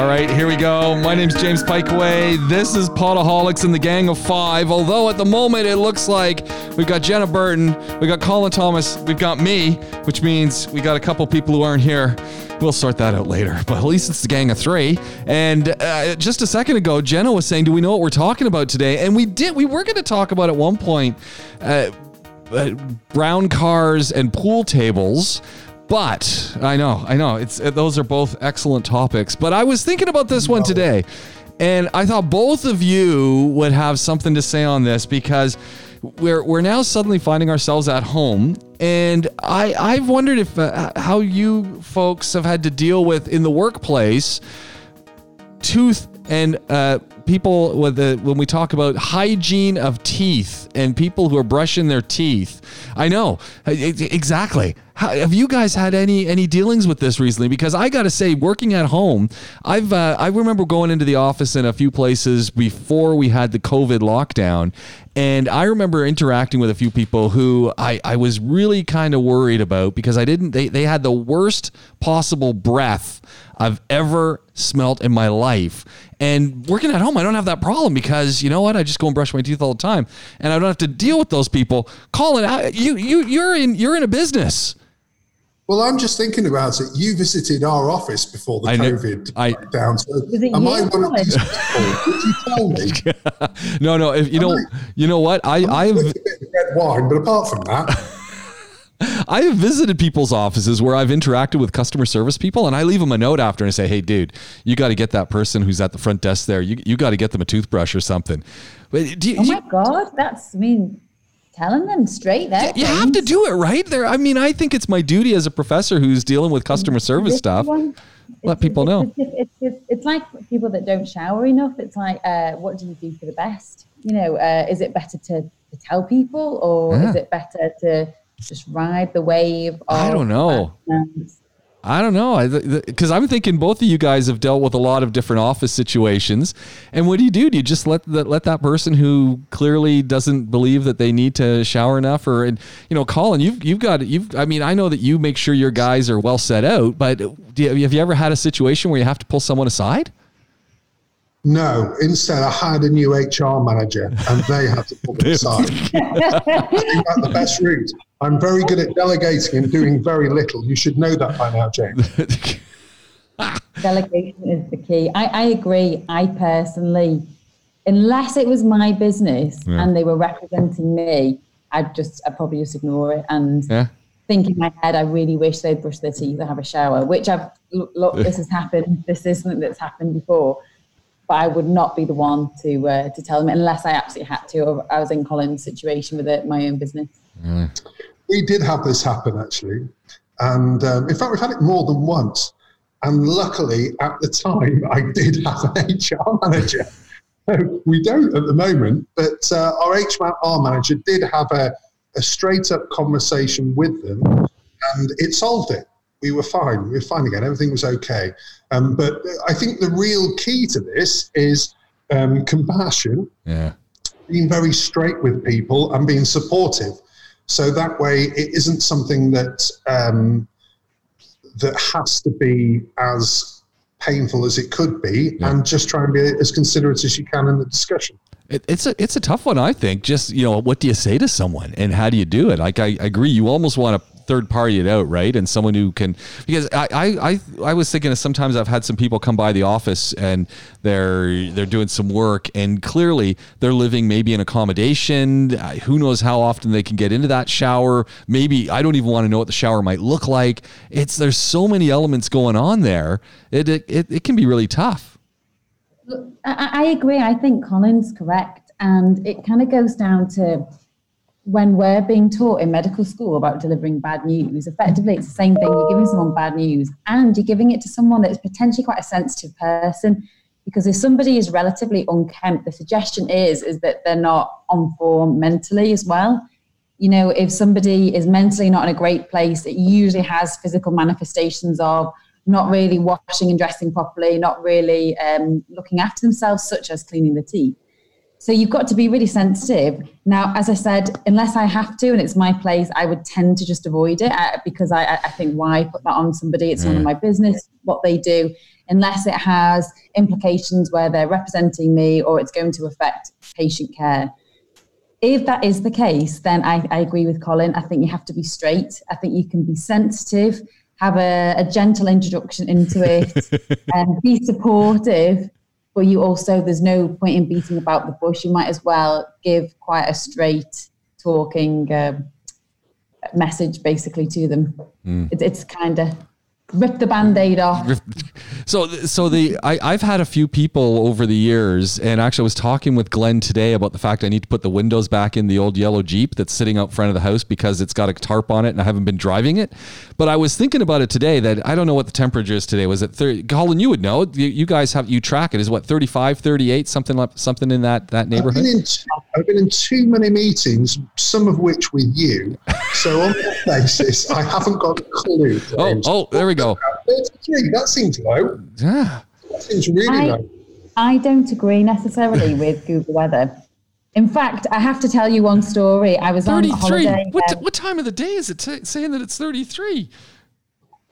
All right, here we go. My name's James Pikeway. This is Podaholics and the Gang of Five. Although at the moment it looks like we've got Jenna Burton, we've got Colin Thomas, we've got me, which means we got a couple people who aren't here. We'll sort that out later. But at least it's the gang of three. And uh, just a second ago, Jenna was saying, "Do we know what we're talking about today?" And we did. We were going to talk about at one point. Uh, uh, brown cars and pool tables. But I know, I know, it's those are both excellent topics. But I was thinking about this one today, and I thought both of you would have something to say on this because we're we're now suddenly finding ourselves at home, and I I've wondered if uh, how you folks have had to deal with in the workplace tooth and uh, people with the when we talk about hygiene of teeth and people who are brushing their teeth. I know exactly. How, have you guys had any any dealings with this recently? Because I got to say, working at home, I've uh, I remember going into the office in a few places before we had the COVID lockdown, and I remember interacting with a few people who I, I was really kind of worried about because I didn't they, they had the worst possible breath I've ever smelt in my life. And working at home, I don't have that problem because you know what? I just go and brush my teeth all the time, and I don't have to deal with those people. Colin, you you you're in you're in a business. Well, I'm just thinking about it. You visited our office before the I COVID I, lockdown. So am I one of these people? Did you tell me? no, no. If you know, you know what? I I have a bit of red wine, but apart from that. I have visited people's offices where I've interacted with customer service people and I leave them a note after and I say, hey, dude, you got to get that person who's at the front desk there. You, you got to get them a toothbrush or something. But you, oh my you, God, that's, I mean, telling them straight there. You have to do it right there. I mean, I think it's my duty as a professor who's dealing with customer service stuff. One, let people know. It's, it's, it's, like people that don't shower enough. It's like, uh, what do you do for the best? You know, uh, is it better to, to tell people or yeah. is it better to just ride the wave. I don't know. I don't know. Because I'm thinking both of you guys have dealt with a lot of different office situations. And what do you do? Do you just let the, let that person who clearly doesn't believe that they need to shower enough, or and you know, Colin, you've you've got you've. I mean, I know that you make sure your guys are well set out, but you, have you ever had a situation where you have to pull someone aside? No, instead I hired a new HR manager and they had to put me aside. I think that's the best route. I'm very good at delegating and doing very little. You should know that by now, James. Delegation is the key. I, I, agree. I personally, unless it was my business yeah. and they were representing me, I'd just I'd probably just ignore it and yeah. think in my head, I really wish they'd brush their teeth and have a shower, which I've look, this has happened. This is something that's happened before but I would not be the one to uh, to tell them unless I absolutely had to. Or I was in Colin's situation with it, my own business. Mm. We did have this happen actually, and um, in fact, we've had it more than once. And luckily, at the time, I did have an HR manager. we don't at the moment, but uh, our HR manager did have a, a straight up conversation with them, and it solved it we were fine. We were fine again. Everything was okay. Um, but I think the real key to this is um, compassion. Yeah. Being very straight with people and being supportive. So that way, it isn't something that um, that has to be as painful as it could be, yeah. and just try and be as considerate as you can in the discussion. It, it's a it's a tough one, I think. Just you know, what do you say to someone, and how do you do it? Like I, I agree, you almost want to third party it out, right? And someone who can because I, I I I was thinking sometimes I've had some people come by the office and they're they're doing some work and clearly they're living maybe in accommodation. Who knows how often they can get into that shower? Maybe I don't even want to know what the shower might look like. It's there's so many elements going on there. It it it, it can be really tough. I, I agree. I think Colin's correct, and it kind of goes down to when we're being taught in medical school about delivering bad news, effectively it's the same thing. You're giving someone bad news and you're giving it to someone that's potentially quite a sensitive person. Because if somebody is relatively unkempt, the suggestion is is that they're not on form mentally as well. You know, if somebody is mentally not in a great place, it usually has physical manifestations of not really washing and dressing properly, not really um, looking after themselves, such as cleaning the teeth So you've got to be really sensitive. Now, as I said, unless I have to and it's my place, I would tend to just avoid it uh, because I, I think why put that on somebody? It's none of my business what they do, unless it has implications where they're representing me or it's going to affect patient care. If that is the case, then I, I agree with Colin. I think you have to be straight. I think you can be sensitive, have a, a gentle introduction into it, and be supportive but you also there's no point in beating about the bush. You might as well give quite a straight talking uh, message basically to them. Mm. It, it's kind of rip the band-aid off. So so the I, i've had a few people over the years and actually i was talking with glenn today about the fact i need to put the windows back in the old yellow jeep that's sitting out front of the house because it's got a tarp on it and i haven't been driving it. But i was thinking about it today that i don't know what the temperature is today. Was it 30 colin you would know. You, you guys have you track it. Is what 35 38 something like something in that that neighborhood I've been, in, I've been in too many meetings some of which with you. So on that basis i haven't got a clue. Oh oh there we go go. 33, that seems low. Yeah. That seems really I, low. I don't agree necessarily with Google Weather. In fact, I have to tell you one story. I was 33. on holiday. What, um, what time of the day is it t- saying that it's 33?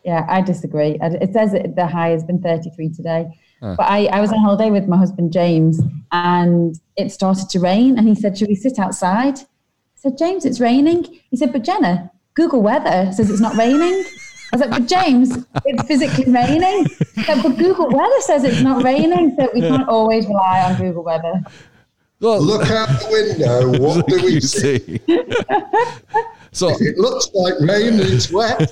Yeah, I disagree. It says that the high has been 33 today. Huh. But I, I was on holiday with my husband James and it started to rain. And he said, Should we sit outside? I said, James, it's raining. He said, But Jenna, Google Weather says it's not raining. I was like, but James, it's physically raining. Said, but Google Weather says it's not raining, so we can't always rely on Google Weather. Well, Look out the window. What do we see? So it looks like rain and it's wet.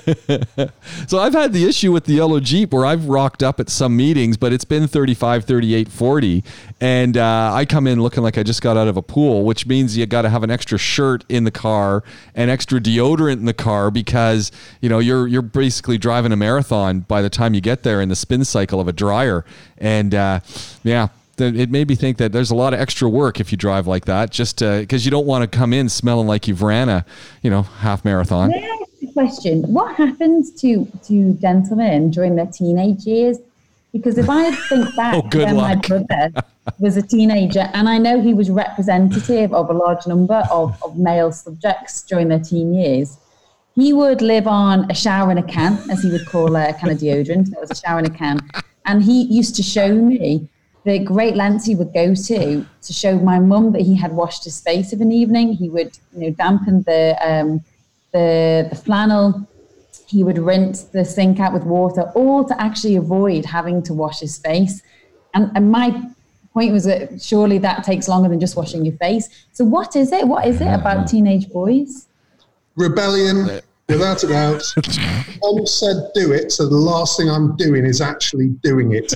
so I've had the issue with the yellow Jeep where I've rocked up at some meetings, but it's been 35, 38, 40. And uh, I come in looking like I just got out of a pool, which means you got to have an extra shirt in the car and extra deodorant in the car because, you know, you're, you're basically driving a marathon by the time you get there in the spin cycle of a dryer. And uh, yeah, it made me think that there's a lot of extra work if you drive like that, just because you don't want to come in smelling like you've ran a, you know, half marathon. May I ask a question? What happens to to gentlemen during their teenage years? Because if I think oh, back oh, when luck. my brother was a teenager, and I know he was representative of a large number of, of male subjects during their teen years, he would live on a shower in a can, as he would call a kind of deodorant. That was a shower in a can. And he used to show me the great lengths he would go to to show my mum that he had washed his face of an evening. He would, you know, dampen the um, the, the flannel. He would rinse the sink out with water, all to actually avoid having to wash his face. And, and my point was that surely that takes longer than just washing your face. So what is it? What is it about teenage boys? Rebellion, without a doubt. Mom said do it, so the last thing I'm doing is actually doing it.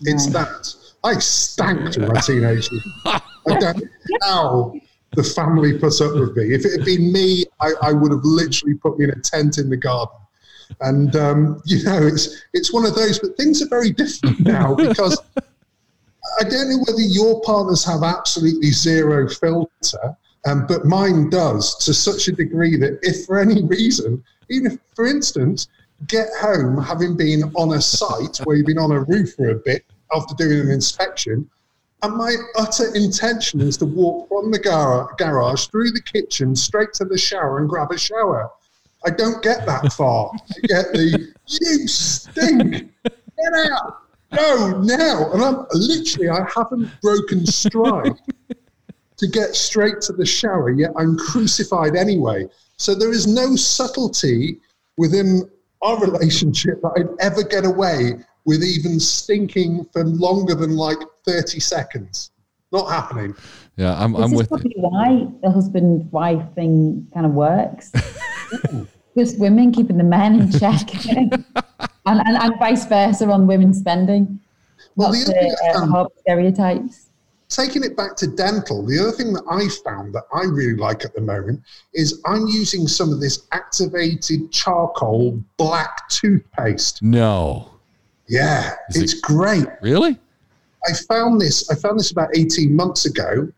It's that. I stank to my teenagers. I don't know how the family put up with me. If it had been me, I, I would have literally put me in a tent in the garden. And um, you know, it's it's one of those. But things are very different now because I don't know whether your partners have absolutely zero filter, um, but mine does to such a degree that if for any reason, even if, for instance, get home having been on a site where you've been on a roof for a bit after doing an inspection. And my utter intention is to walk from the gar- garage through the kitchen straight to the shower and grab a shower. I don't get that far. I get the you stink, get out, no now, and I'm literally I haven't broken stride to get straight to the shower yet I'm crucified anyway. So there is no subtlety within our relationship that I'd ever get away with even stinking for longer than like 30 seconds. Not happening. Yeah, I'm, I'm with you. why the husband wife thing kind of works. Just women keeping the men in check, and, and, and, vice versa on women spending. Well, the other uh, stereotypes. Taking it back to dental, the other thing that I found that I really like at the moment is I'm using some of this activated charcoal black toothpaste. No. Yeah, Is it's it, great. Really? I found this. I found this about eighteen months ago,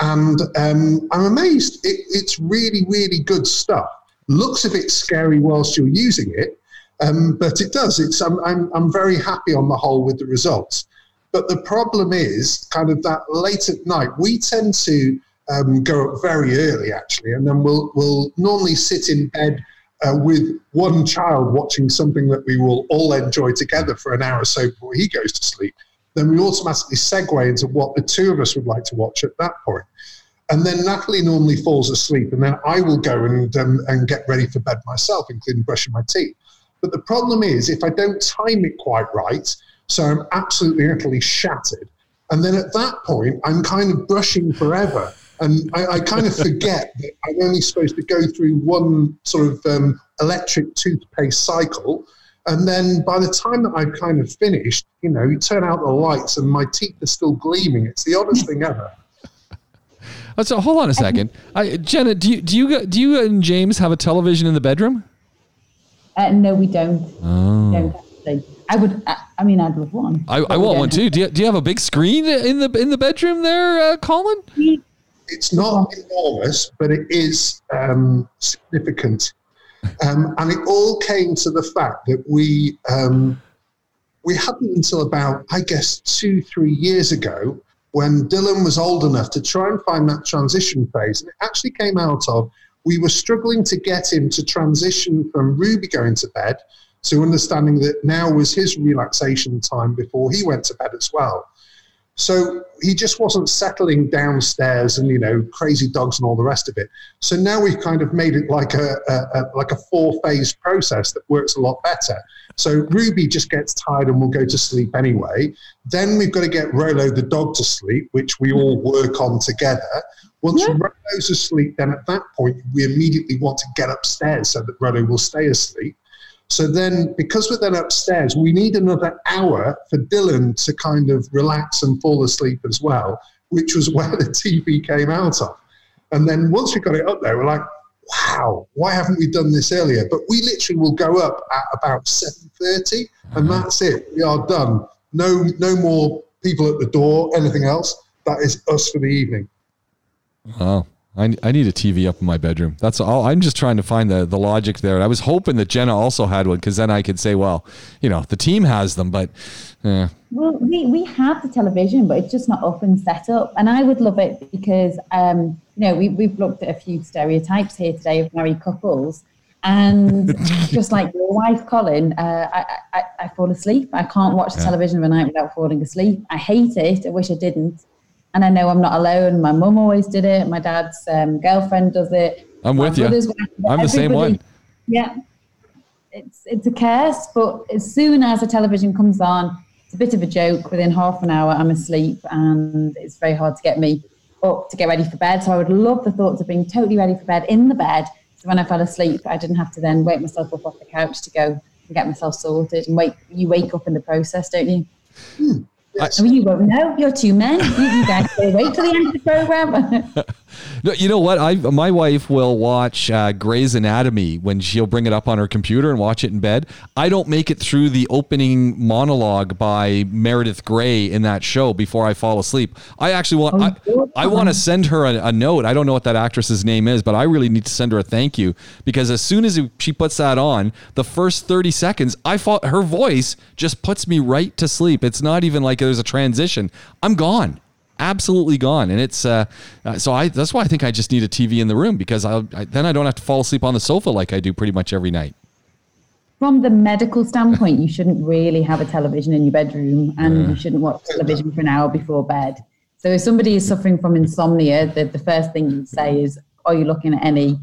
and um, I'm amazed. It, it's really, really good stuff. Looks a bit scary whilst you're using it, um, but it does. It's. I'm, I'm. I'm very happy on the whole with the results. But the problem is kind of that late at night, we tend to um, go up very early actually, and then we'll, we'll normally sit in bed uh, with one child watching something that we will all enjoy together for an hour or so before he goes to sleep. Then we automatically segue into what the two of us would like to watch at that point. And then Natalie normally falls asleep, and then I will go and, um, and get ready for bed myself, including brushing my teeth. But the problem is, if I don't time it quite right, so I'm absolutely utterly shattered. And then at that point, I'm kind of brushing forever. And I, I kind of forget that I'm only supposed to go through one sort of um, electric toothpaste cycle. And then by the time that I've kind of finished, you know, you turn out the lights and my teeth are still gleaming. It's the oddest thing ever. Uh, So hold on a second, I, Jenna. Do you do you do you and James have a television in the bedroom? Uh, no, we don't. Oh. don't. I would. I, I mean, I'd love one. I, I want one too. Do you, do you have a big screen in the in the bedroom there, uh, Colin? have- It's not enormous, but it is um, significant. Um, and it all came to the fact that we um, we hadn't until about, I guess, two, three years ago, when Dylan was old enough to try and find that transition phase. And it actually came out of we were struggling to get him to transition from Ruby going to bed to understanding that now was his relaxation time before he went to bed as well. So he just wasn't settling downstairs and you know crazy dogs and all the rest of it. So now we've kind of made it like a, a, a like a four phase process that works a lot better. So Ruby just gets tired and will go to sleep anyway. Then we've got to get Rolo the dog to sleep, which we all work on together. Once Yeah. Rolo's asleep, then at that point we immediately want to get upstairs so that Rolo will stay asleep. So then, because we're then upstairs, we need another hour for Dylan to kind of relax and fall asleep as well, which was where the TV came out of. And then once we got it up there, we're like, wow, why haven't we done this earlier? But we literally will go up at about 7.30 and mm-hmm. that's it. We are done. No, no more people at the door, anything else. That is us for the evening. Oh, I, I need a TV up in my bedroom. That's all. I'm just trying to find the, the logic there. I was hoping that Jenna also had one because then I could say, well, you know, the team has them, but eh, Well, we, we have the television, but it's just not up and set up. And I would love it because, um, you know, we, we've looked at a few stereotypes here today of married couples. And just like your wife, Colin, uh, I, I, I fall asleep. I can't watch the Yeah. television at night without falling asleep. I hate it. I wish I didn't. And I know I'm not alone. My mum always did it. My dad's um, girlfriend does it. I'm My with you. I'm the same one. Yeah. It's it's a curse, but as soon as the television comes on, it's a bit of a joke. Within half an hour, I'm asleep, and it's very hard to get me up to get ready for bed. So I would love the thoughts of being totally ready for bed in the bed. So when I fell asleep, I didn't have to then wake myself up off the couch to go and get myself sorted. And wake, you wake up in the process, don't you? Yes. I mean, you won't know. You're two men. You, you guys wait till the end of the program. No, you know what? I my wife will watch uh, Grey's Anatomy when she'll bring it up on her computer and watch it in bed. I don't make it through the opening monologue by Meredith Grey in that show before I fall asleep. I actually want I. I want to send her a, a note. I don't know what that actress's name is, but I really need to send her a thank you because as soon as she puts that on, the first thirty seconds, I fall, her voice just puts me right to sleep. It's not even like there's a transition. I'm gone absolutely gone and it's uh, uh, so i that's why i think i just need a tv in the room because I'll, I, then i don't have to fall asleep on the sofa like i do pretty much every night From the medical standpoint, you shouldn't really have a television in your bedroom and you shouldn't watch television for an hour before bed. So if somebody is suffering from insomnia, the, the first thing you'd say is, are you looking at any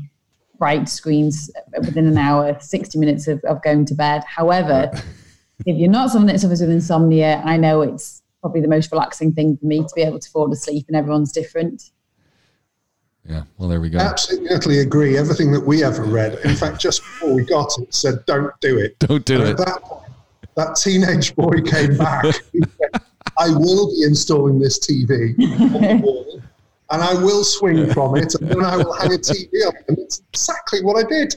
bright screens within an hour, 60 minutes of, of going to bed? However, if you're not someone that suffers with insomnia, I know it's probably the most relaxing thing for me to be able to fall asleep and everyone's different. yeah well there we go Absolutely agree. Everything that we ever read. In fact, just before we got it, said, don't do it. don't do And it that point, that teenage boy came back. He said, I will be installing this TV on the wall, and I will swing from it, and then I will hang a TV up. And it's exactly what I did.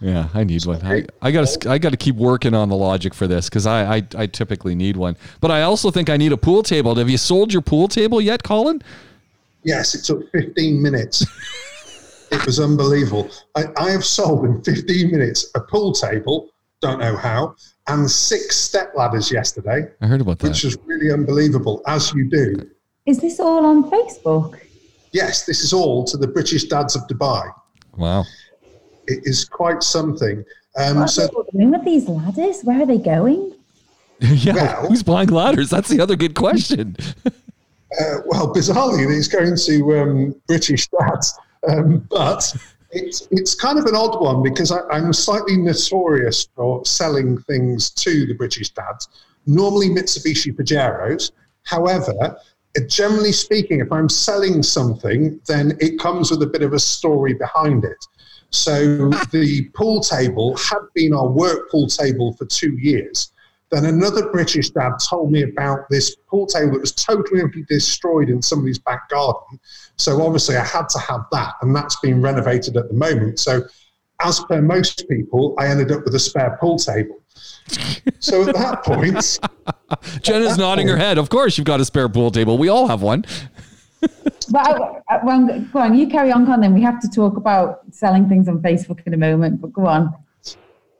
Yeah i need one i, I gotta i gotta keep working on the logic for this because I, I i typically need one but i also think i need a pool table have you sold your pool table yet colin Yes, it took 15 minutes. it was unbelievable. I, I have sold in 15 minutes a pool table, don't know how, and six step ladders yesterday, I heard about that. which was really unbelievable, as you do. Is this all on Facebook? Yes, this is all to the British dads of Dubai. wow. It is quite something. Um, What are so, people doing with these ladders? Where are they going? yeah. Well- who's buying ladders? That's the other good question. uh, well, bizarrely, it's going to um, British dads, um, but it's it's kind of an odd one because I, I'm slightly notorious for selling things to the British dads. Normally, Mitsubishi Pajeros. However, uh, generally speaking, if I'm selling something, then it comes with a bit of a story behind it. So the pool table had been our work pool table for two years. Then another British dad told me about this pool table that was totally destroyed in somebody's back garden. So obviously I had to have that, and that's been renovated at the moment. So as per most people, I ended up with a spare pool table. So at that point, Jenna's nodding her head. Of course, you've got a spare pool table. We all have one. Well, I- I- well, go on, you carry on, Con, then we have to talk about selling things on Facebook in a moment, but go on.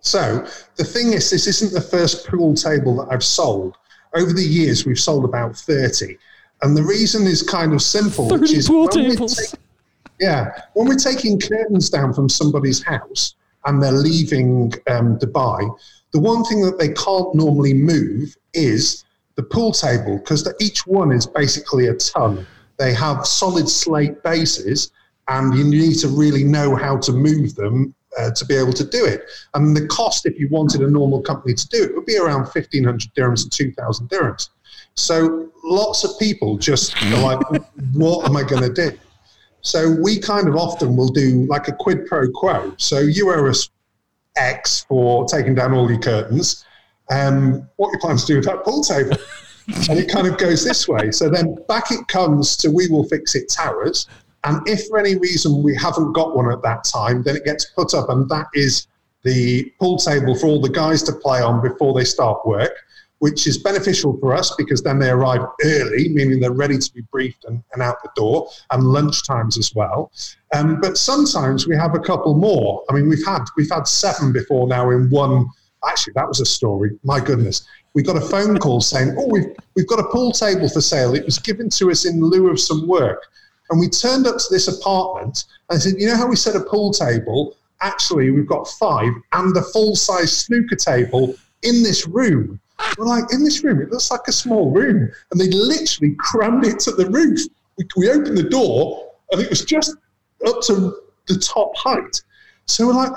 So the thing is, this isn't the first pool table that I've sold. Over the years, we've sold about 30. And the reason is kind of simple, which is pool tables. take- yeah, when we're taking curtains down from somebody's house and they're leaving um, Dubai, the one thing that they can't normally move is the pool table because each one is basically a ton. They have solid slate bases, and you need to really know how to move them uh, to be able to do it. And the cost, if you wanted a normal company to do it, would be around 1,500 dirhams and 2,000 dirhams. So lots of people just are like, what am I going to do? So we kind of often will do like a quid pro quo. So you owe us X for taking down all your curtains. Um, what you plan to do with that pool table? And it kind of goes this way. So then back it comes to we will fix it towers. And if for any reason we haven't got one at that time, then it gets put up, and that is the pool table for all the guys to play on before they start work, which is beneficial for us because then they arrive early, meaning they're ready to be briefed and, and out the door, and lunch times as well. Um, but sometimes we have a couple more. I mean, we've had we've had seven before now in one. Actually, that was a story. My goodness, we got a phone call saying, "Oh, we've we've got a pool table for sale. It was given to us in lieu of some work." And we turned up to this apartment and said, "You know how we said a pool table? Actually, we've got five and a full size snooker table in this room." We're like, "In this room? It looks like a small room." And they literally crammed it to the roof. We, we opened the door and it was just up to the top height. So we're like,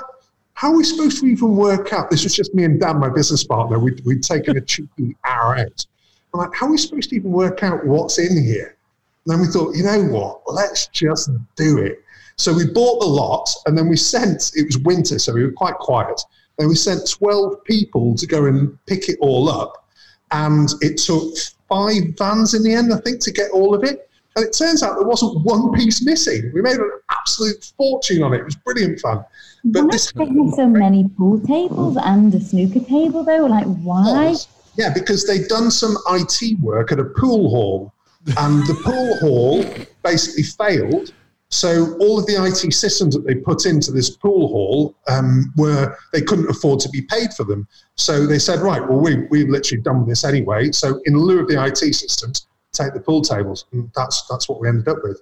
how are we supposed to even work out? This was just me and Dan, my business partner. We'd, we'd taken a cheeky hour out. I'm like, how are we supposed to even work out what's in here? And then we thought, you know what? Let's just do it. So we bought the lot and then we sent, it was winter, so we were quite quiet. Then we sent 12 people to go and pick it all up. And it took five vans in the end, I think, to get all of it. And it turns out there wasn't one piece missing. We made an absolute fortune on it. It was brilliant fun. But Why this have so many pool tables and a snooker table though? Like why? Yeah, because they'd done some IT work at a pool hall, and the pool hall basically failed. So all of the IT systems that they put into this pool hall um, were they couldn't afford to be paid for them. So they said, right, well we we've literally done this anyway. So in lieu of the IT systems, take the pool tables, and that's that's what we ended up with.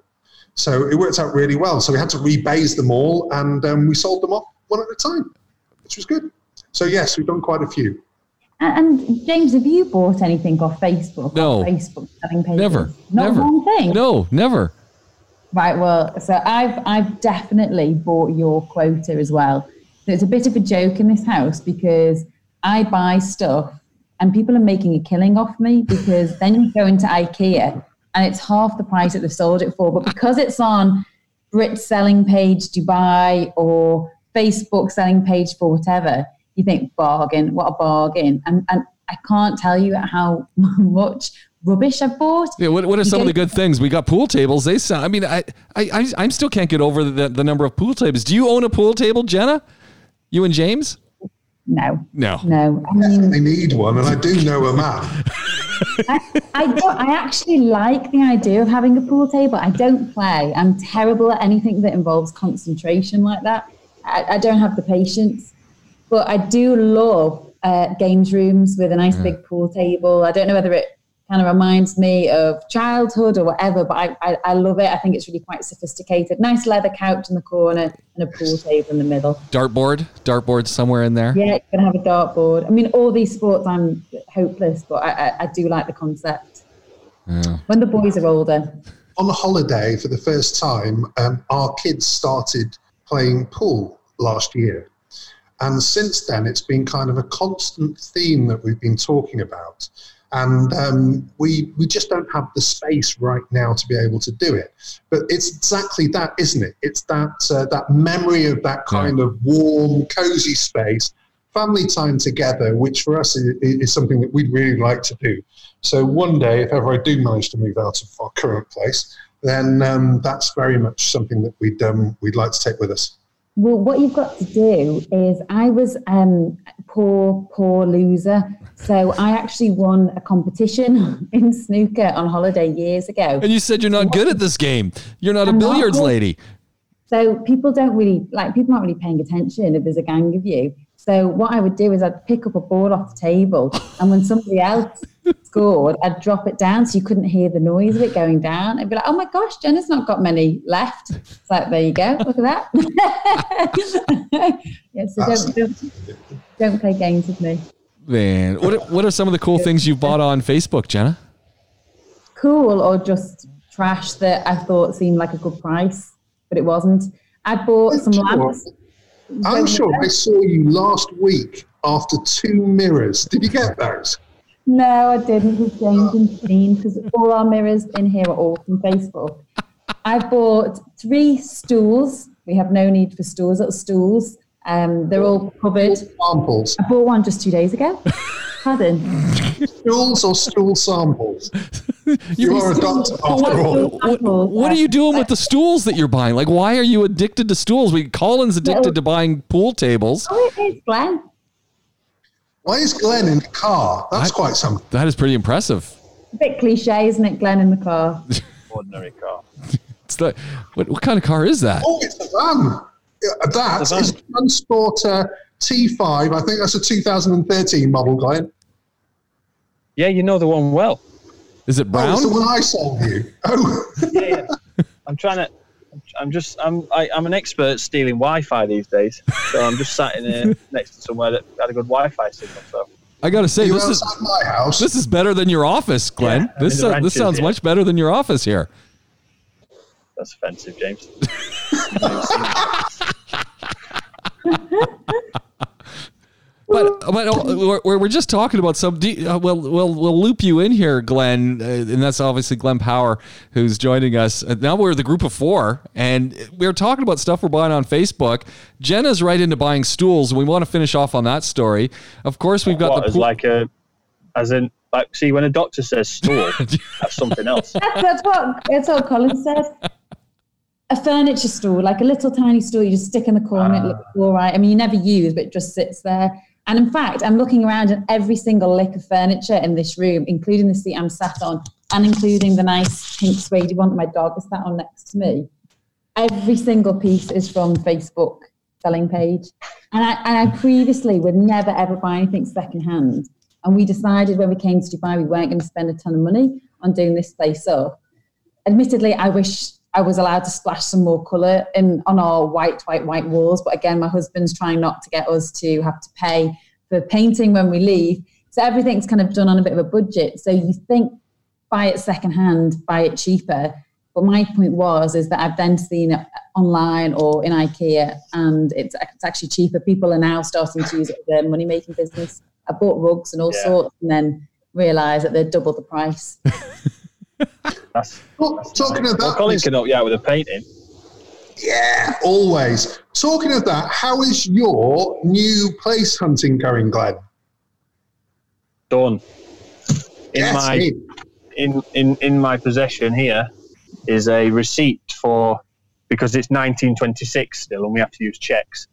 So it worked out really well. So we had to rebase them all, and um, we sold them off one at a time, which was good. So yes, we've done quite a few. And, and James, have you bought anything off Facebook? No. Off Facebook selling pages? Never. Not never. one thing. No, never. Right. Well, so I've I've definitely bought your quota as well. So it's a bit of a joke in this house because I buy stuff and people are making a killing off me because then you go into IKEA and it's half the price that they've sold it for. But because it's on Brit selling page Dubai or Facebook selling page for whatever, you think bargain, what a bargain. And and I can't tell you how much rubbish I've bought. Yeah, what, what are some of the good things? We got pool tables. They sound. I mean, I, I, I, I still can't get over the, the number of pool tables. Do you own a pool table, Jenna? You and James? No, No. no. I mean, I need one, and I do know a man. I, I don't. I actually like the idea of having a pool table. I don't play. I'm terrible at anything that involves concentration like that. I, I don't have the patience. But I do love uh, games rooms with a nice big pool table. I don't know whether it kind of reminds me of childhood or whatever, but I, I, I love it. I think it's really quite sophisticated. Nice leather couch in the corner and a pool table in the middle. Dartboard, dartboard somewhere in there. Yeah, you can have a dartboard. I mean, all these sports, I'm hopeless, but I, I, I do like the concept. Yeah. When the boys are older, On a holiday for the first time, um, our kids started playing pool last year. And since then, it's been kind of a constant theme that we've been talking about. And um, we, we just don't have the space right now to be able to do it. But it's exactly that, isn't it? It's that, uh, that memory of that kind of warm, cozy space, family time together, which for us is, is something that we'd really like to do. So one day, if ever I do manage to move out of our current place, then um, that's very much something that we'd, um, we'd like to take with us. Well, what you've got to do is, I was um, poor, poor loser. So I actually won a competition in snooker on holiday years ago. And you said you're not good at this game. You're not a I'm not billiards good. lady. So people don't really like people aren't really paying attention if there's a gang of you. So what I would do is I'd pick up a ball off the table, and when somebody else scored, I'd drop it down so you couldn't hear the noise of it going down. I'd be like, "Oh my gosh, Jenna's not got many left." It's like, there you go, look at that. yeah, so don't, don't don't play games with me. Man, what are, what are some of the cool things you've bought on Facebook, Jenna? cool or just trash that I thought seemed like a good price, but it wasn't. I bought some Sure. lamps. I'm sure I saw you last week after two mirrors. Did you get those? No, I didn't. With James and Dean, because all our mirrors in here are all from Facebook. I bought three stools. We have no need for stools. Little stools. Um, they're all covered. Samples. I bought one just two days ago. Pardon. Stools or stool samples? You are a doctor What, after all. what, what are you doing with the stools that you're buying? Like, why are you addicted to stools? We Colin's addicted to buying pool tables. Oh, it is Glenn. Why is Glenn in the car? That's quite something. That is pretty impressive. A bit cliche, isn't it, Glenn in the car? Ordinary car. It's the, what, what kind of car is that? Oh, it's a van. Yeah, That It's a van. is Transporter T5. I think that's a 2013 model, Glenn. Yeah, you know the one well. Is it Oh, brown? it's the one I sold you. Oh, Yeah, yeah. I'm trying to. I'm just. I'm. I, I'm an expert stealing Wi-Fi these days. So I'm just sat in here next to somewhere that had a good Wi-Fi signal. So I gotta say, you this is my house. this is better than your office, Glenn. Yeah, this in the uh, this sounds yeah. much better than your office here. that's offensive, James. But but uh, we're, we're we're just talking about some. do you- Uh, well, we'll we'll loop you in here, Glenn, uh, and that's obviously Glenn Power who's joining us. Uh, now we're the group of four, and we're talking about stuff we're buying on Facebook. Jenna's right into buying stools. and We want to finish off on that story. Of course, we've got what the as pool- like a, as in like see when a doctor says stool, that's something else. That's, that's what that's what Colin said. A furniture stool, like a little tiny stool, you just stick in the corner. it looks all right. I mean, you never use, but it just sits there. And in fact, I'm looking around at every single lick of furniture in this room, including the seat I'm sat on, and including the nice pink suede one that my dog is sat on next to me. Every single piece is from Facebook selling page. And I, and I previously would never ever buy anything secondhand. And we decided when we came to Dubai, we weren't going to spend a ton of money on doing this place up. Admittedly, I wish I was allowed to splash some more colour in on our white, white, white walls. But again, my husband's trying not to get us to have to pay for painting when we leave. So everything's kind of done on a bit of a budget. So you think buy it secondhand, buy it cheaper. But my point was is that I've then seen it online or in IKEA, and it's, it's actually cheaper. People are now starting to use it as their money making business. I bought rugs and all Yeah. sorts, and then realised that they're double the price. That's, Well, talking of well, that, Colin can help you out with a painting. yeah, always. Talking of that, how is your new place hunting going, Glenn? Done. In Yes, my me. in, in in my possession here is a receipt for because it's 1926 still, and we have to use checks.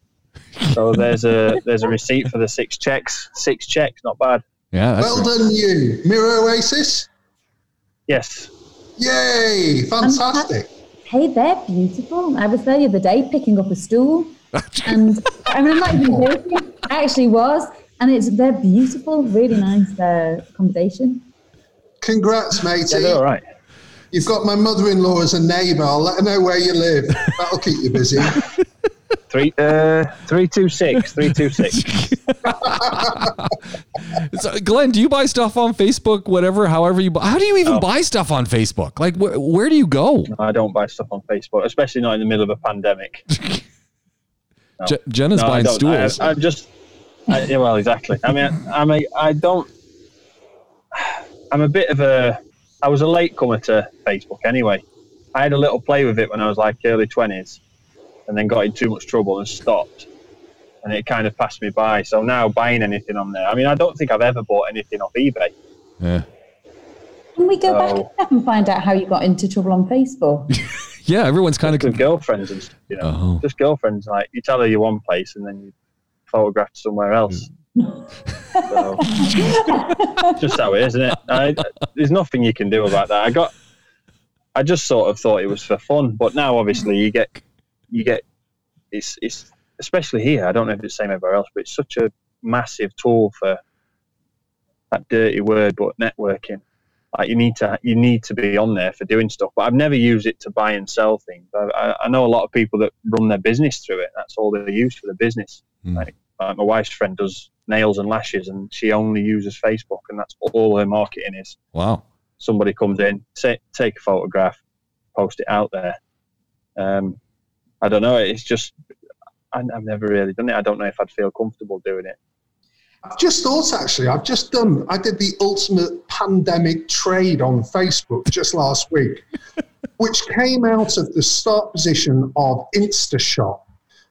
So there's a there's a receipt for the six checks. Six checks, not bad. yeah. That's Well done, you. Mira Oasis? Yes. Yay, fantastic. Hey, they're beautiful. I was there the other day picking up a stool, and I mean, I'm not even joking. I actually was. and it's they're beautiful, really nice uh, accommodation. Congrats, matey. Yeah, they're all right. You've got my mother-in-law as a neighbour. I'll let her know where you live. That'll keep you busy. Three, uh, three two six, three two six. So, Glenn, do you buy stuff on Facebook? Whatever, however you buy. How do you even Oh. buy stuff on Facebook? Like, wh- where do you go? I don't buy stuff on Facebook, especially not in the middle of a pandemic. No. Je- Jenna's No, buying stools. I, I'm just. I, yeah, well, exactly. I mean, I mean, I don't. I'm a bit of a. I was a late comer to Facebook anyway. I had a little play with it when I was like early twenties, and then got in too much trouble and stopped, and it kind of passed me by. So now buying anything on there, I mean, I don't think I've ever bought anything off eBay. yeah. Can we go back So- a step and find out how you got into trouble on Facebook? yeah, everyone's kind with of. girlfriends and stuff, you know, Oh. just girlfriends. Like you tell her you're one place and then you photograph somewhere else. Mm. so, just how it is, isn't it? I, there's nothing you can do about that. I got, I just sort of thought it was for fun, but now obviously you get, you get, it's it's especially here. I don't know if it's the same everywhere else, but it's such a massive tool for that dirty word, but networking. Like you need to you need to be on there for doing stuff. But I've never used it to buy and sell things. I, I, I know a lot of people that run their business through it. That's all they use for the business. Hmm. Like, like my wife's friend does nails and lashes, and she only uses Facebook, and that's all her marketing is. Wow. Somebody comes in, say, take a photograph, post it out there. Um, I don't know. It's just I, I've never really done it. I don't know if I'd feel comfortable doing it. I've just thought actually, I've just done, I did the ultimate pandemic trade on Facebook just last week, which came out of the start position of InstaShop.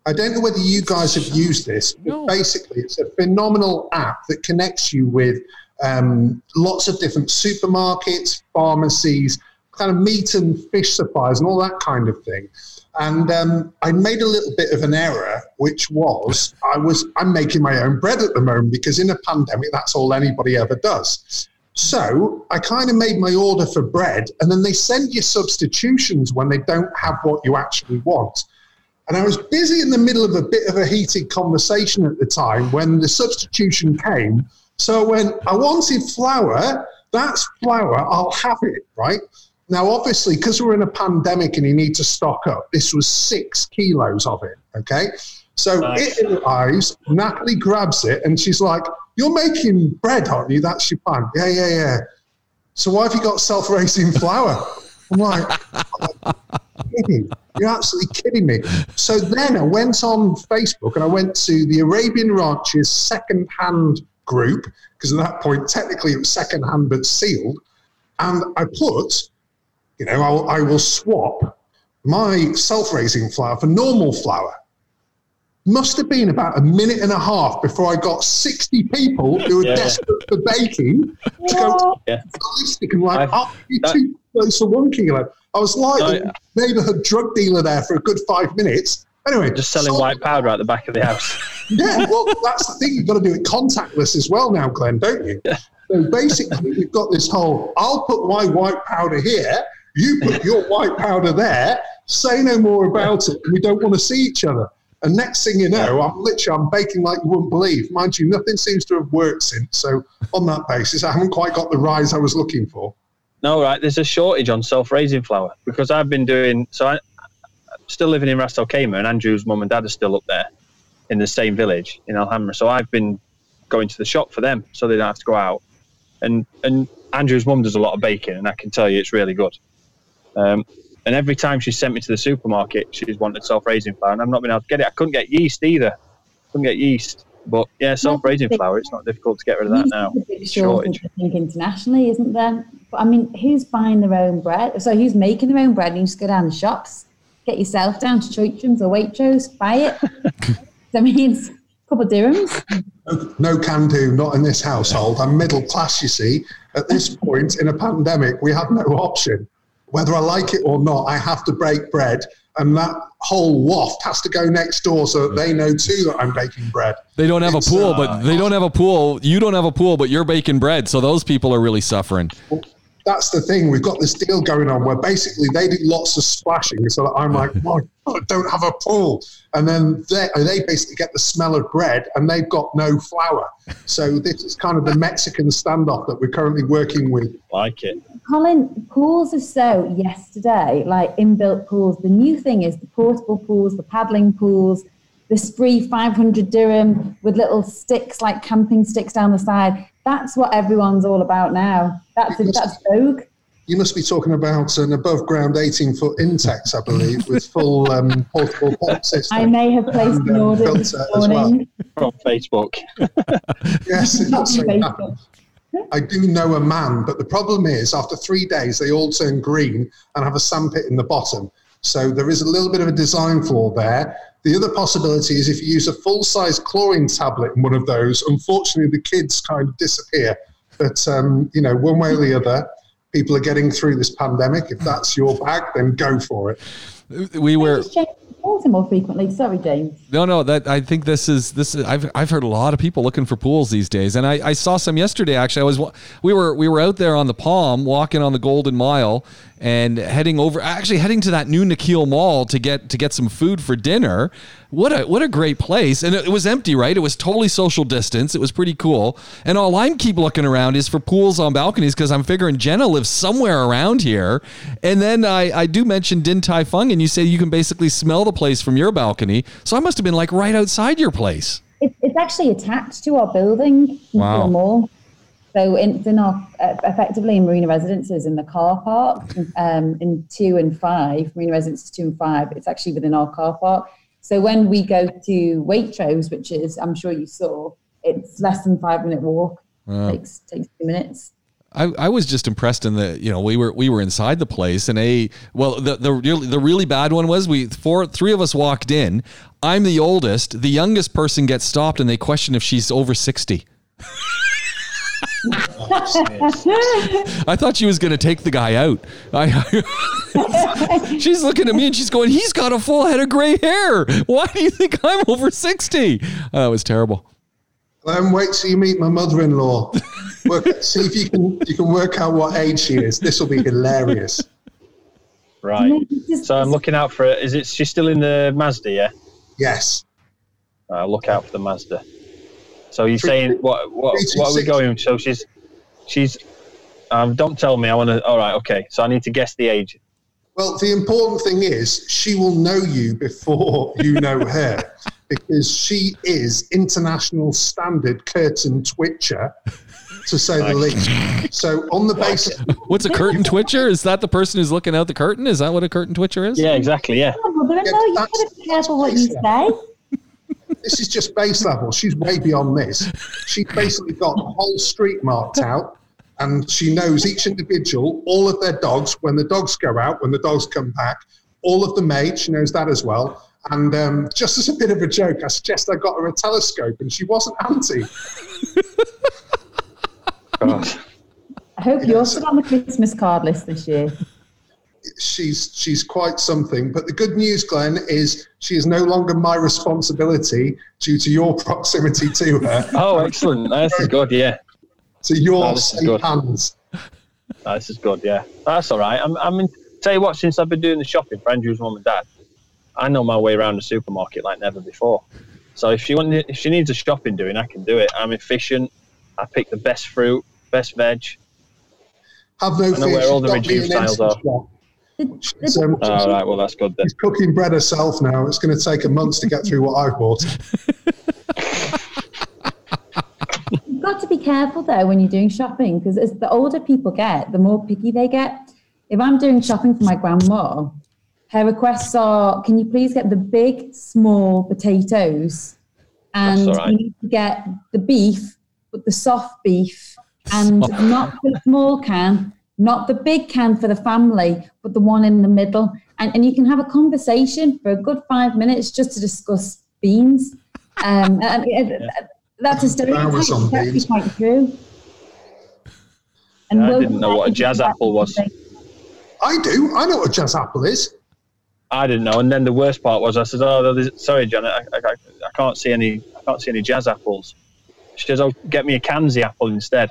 I don't know whether you guys have used this, but No. basically, it's a phenomenal app that connects you with um, lots of different supermarkets, pharmacies, kind of meat and fish suppliers, and all that kind of thing. And um, I made a little bit of an error, which was I was I'm making my own bread at the moment because in a pandemic that's all anybody ever does. So I kind of made my order for bread, and then they send you substitutions when they don't have what you actually want. And I was busy in the middle of a bit of a heated conversation at the time when the substitution came. So went, I wanted flour. That's flour. I'll have it, right? Now, obviously, because we're in a pandemic and you need to stock up, this was six kilos of it, okay? So Nice. it arrives, Natalie grabs it, and she's like, You're making bread, aren't you? That's your plan. Yeah, yeah, yeah. So why have you got self raising flour? I'm like, kidding. You're absolutely kidding me. So then I went on Facebook and I went to the Arabian Ranches second hand group, because at that point, technically it was second hand but sealed. And I put, you know, I'll, I will swap my self raising flour for normal flour. Must have been about a minute and a half before I got 60 people who were Yeah. desperate for baking to go Yeah. ballistic and like, I've- I'll give you that- two kilos for one kilo. I was like oh, No, a neighborhood drug dealer there for a good five minutes. Anyway, Just selling so- white powder at the back of the house. Yeah, well, that's the thing. You've got to do it contactless as well now, Glenn, don't you? So basically, we've got this whole I'll put my white powder here, you put your white powder there, say no more about it, we don't want to see each other. And next thing you know, I'm literally I'm baking like you wouldn't believe. Mind you, nothing seems to have worked since. So on that basis, I haven't quite got the rise I was looking for. No, right. There's a shortage on self-raising flour because I've been doing. So I, I'm still living in Ras and Andrew's mum and dad are still up there in the same village in Al Hamra. So I've been going to the shop for them, so they don't have to go out. And and Andrew's mum does a lot of baking, and I can tell you it's really good. Um, and every time she sent me to the supermarket, she's wanted self-raising flour, and I've not been able to get it. I couldn't get yeast either. Couldn't get yeast. But yeah, self-raising flour. It's not difficult to get rid of that now. is a big Shortage. shortage, I think, internationally, isn't there? But I mean, who's buying their own bread? So who's making their own bread? And you just go down the shops, get yourself down to Choithrams or Waitrose, buy it. I mean, it's a couple of dirhams. No, no can do, not in this household. I'm middle class, you see. At this point in a pandemic, we have no option. Whether I like it or not, I have to break bread, and that whole waft has to go next door so that they know too that I'm baking bread. They don't have a pool, uh, but they don't have a pool. You don't have a pool, but you're baking bread. So those people are really suffering. That's the thing. We've got this deal going on where basically they do lots of splashing. So that I'm like, my God, I don't have a pool. And then they, they basically get the smell of bread and they've got no flour. So this is kind of the Mexican standoff that we're currently working with. Like it. Colin, pools are so yesterday, like inbuilt pools. The new thing is the portable pools, the paddling pools, the spree 500 dirham with little sticks like camping sticks down the side. That's what everyone's all about now. That's that's vogue. You must be talking about an above ground 18 foot Intex, I believe, with full um, portable pump system. I may have placed And, an um, order this filter as well. morning. From Facebook. Yes, it Not so Facebook. I do know a man, but the problem is after three days, they all turn green and have a sandpit in the bottom. So there is a little bit of a design flaw there. The other possibility is if you use a full size chlorine tablet in one of those, unfortunately, the kids kind of disappear. But, um, you know, one way or the other, people are getting through this pandemic. If that's your bag, then go for it. We were Just change the water more frequently. Sorry, James. No, no, that I think this is this is I've I've heard a lot of people looking for pools these days, and I, I saw some yesterday. Actually, I was we were we were out there on the Palm, walking on the Golden Mile, and heading over actually heading to that new Nakheel Mall to get to get some food for dinner. What a what a great place, and it, it was empty, right? It was totally social distance. It was pretty cool, and all I'm keep looking around is for pools on balconies because I'm figuring Jenna lives somewhere around here, and then I I do mention Din Tai Fung, and you say you can basically smell the place from your balcony, so I must have been like right outside your place. It's, it's actually attached to our building, Wow. wow. Mall. So in, in our uh, effectively in Marina Residences in the car park um, in two and five, Marina Residences two and five. It's actually within our car park. So when we go to Waitrose, which is I'm sure you saw, it's less than five minute walk. Takes takes two minutes. I, I was just impressed in the you know we were we were inside the place and a well the the really, the really bad one was we four three of us walked in I'm the oldest the youngest person gets stopped and they question if she's over 60 I thought she was going to take the guy out I, she's looking at me and she's going he's got a full head of gray hair why do you think I'm over 60 Uh, that was terrible Then wait till you meet my mother-in-law. Work, see if you can you can work out what age she is. This will be hilarious. Right. So I'm looking out for it. Is it? She's still in the Mazda, yeah. Yes. Uh, look out for the Mazda. So you're saying what? What? Three, two, What are we going? So she's, she's. Um, don't tell me. I want to. All right. Okay. So I need to guess the age. Well, the important thing is she will know you before you know her because she is international standard curtain twitcher, to say the least. So on the basis, what's a curtain twitcher is that the person who's looking out the curtain is that what a curtain twitcher is Yeah. Exactly. Yeah. Oh, mother-in-law, you that's- gotta be careful what you say. This is just base level. She's way beyond this. She's basically got the whole street marked out. And she knows each individual, all of their dogs, when the dogs go out, when the dogs come back, all of the mates. she knows that as well. And um, just as a bit of a joke, I suggest I got her a telescope and she wasn't anti. God. I hope you're still on the Christmas card list this year. She's, she's quite something. But the good news, Glenn, is she is no longer my responsibility due to your proximity to her. Oh, excellent. Ah, this is good. Yeah. To your Oh, this is safe good. hands. Oh, this is good. Yeah. That's all right. I'm. I'm. In, tell you what. Since I've been doing the shopping for Andrew's mum and dad, I know my way around the supermarket like never before. So if she want, if she needs a shopping doing, I can do it. I'm efficient. I pick the best fruit, best veg. Have no I know fear. where all the reduced an styles are. shop. The- She's, the- um, All right. Well, that's good then. She's cooking bread herself now. It's going to take a month to get through what I've bought. You've got to be careful though when you're doing shopping because as the older people get, the more picky they get. If I'm doing shopping for my grandma, her requests are, "Can you please get the big, small potatoes, and That's all right. you need to get the beef, but the soft beef, and not the small can, not the big can for the family, but the one in the middle." And and you can have a conversation for a good five minutes just to discuss beans. Um, and, and that's a stereotype. Hours on actually quite true. And Yeah, I didn't know what a jazz apple was. I do. I know what a jazz apple is. I didn't know. And then the worst part was, I said, "Oh, sorry, Janet, I, I, I can't see any. I can't see any jazz apples." She says, "Oh, get me a Kanzi apple instead."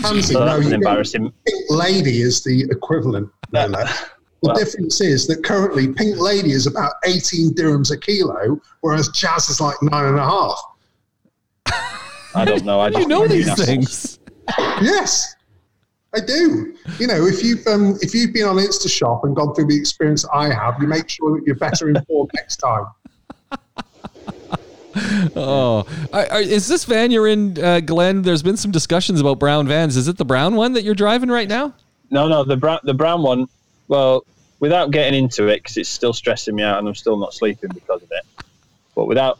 Fancy, So no, you an embarrassing. Pink Lady is the equivalent. No, no. The Well- difference is that currently Pink Lady is about 18 dirhams a kilo, whereas Jazz is like nine and a half. I don't know. I just You know these it things. Yes, I do. You know, if you've um, if you've been on InstaShop and gone through the experience I have, you make sure that you're better informed next time. Oh, is this van you're in, uh, Glenn? There's been some discussions about brown vans. Is it the brown one that you're driving right now? No, no, the brown the brown one. Well, without getting into it, because it's still stressing me out, and I'm still not sleeping because of it. But without,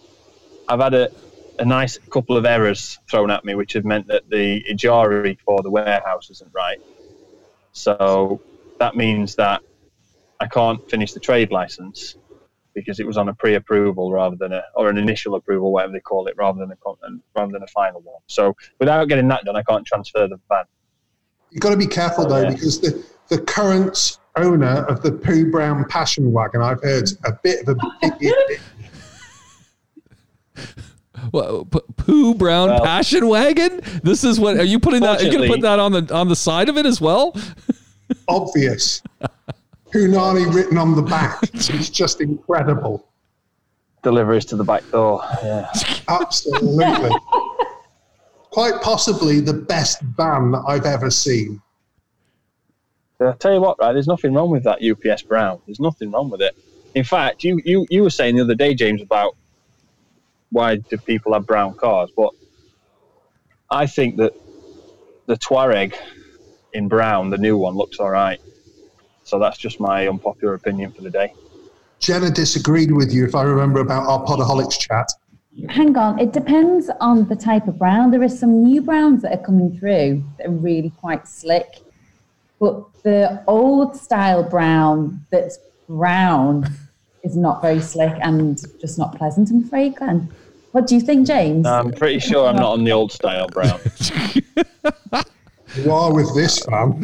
I've had a, a nice couple of errors thrown at me, which have meant that the Ejari for the warehouse isn't right. So that means that I can't finish the trade license because it was on a pre-approval rather than a or an initial approval, whatever they call it, rather than a rather than a final one. So without getting that done, I can't transfer the van. You've got to be careful Oh, though, yeah. because the, the current owner of the Pooh Brown Passion Wagon, I've heard a bit of a big, Well, P- Pooh Brown Well- Passion Wagon. This is what are you putting that? Are you gonna put that on the on the side of it as well? obvious. Punani written on the back. It's just incredible. Deliveries to the back door. Yeah. Absolutely. Quite possibly the best van that I've ever seen. I tell you what, right? There's nothing wrong with that UPS Brown. There's nothing wrong with it. In fact, you you you were saying the other day, James, about why do people have brown cars? But I think that the Touareg in brown, the new one, looks all right. So that's just my unpopular opinion for the day. Jenna disagreed with you, if I remember, about our Podaholics chat. Hang on, it depends on the type of brown. There are some new browns that are coming through that are really quite slick, but the old style brown that's brown is not very slick and just not pleasant. I'm afraid, Glenn. What do you think, James? I'm pretty sure I'm not on the old style brown. You are with this fan.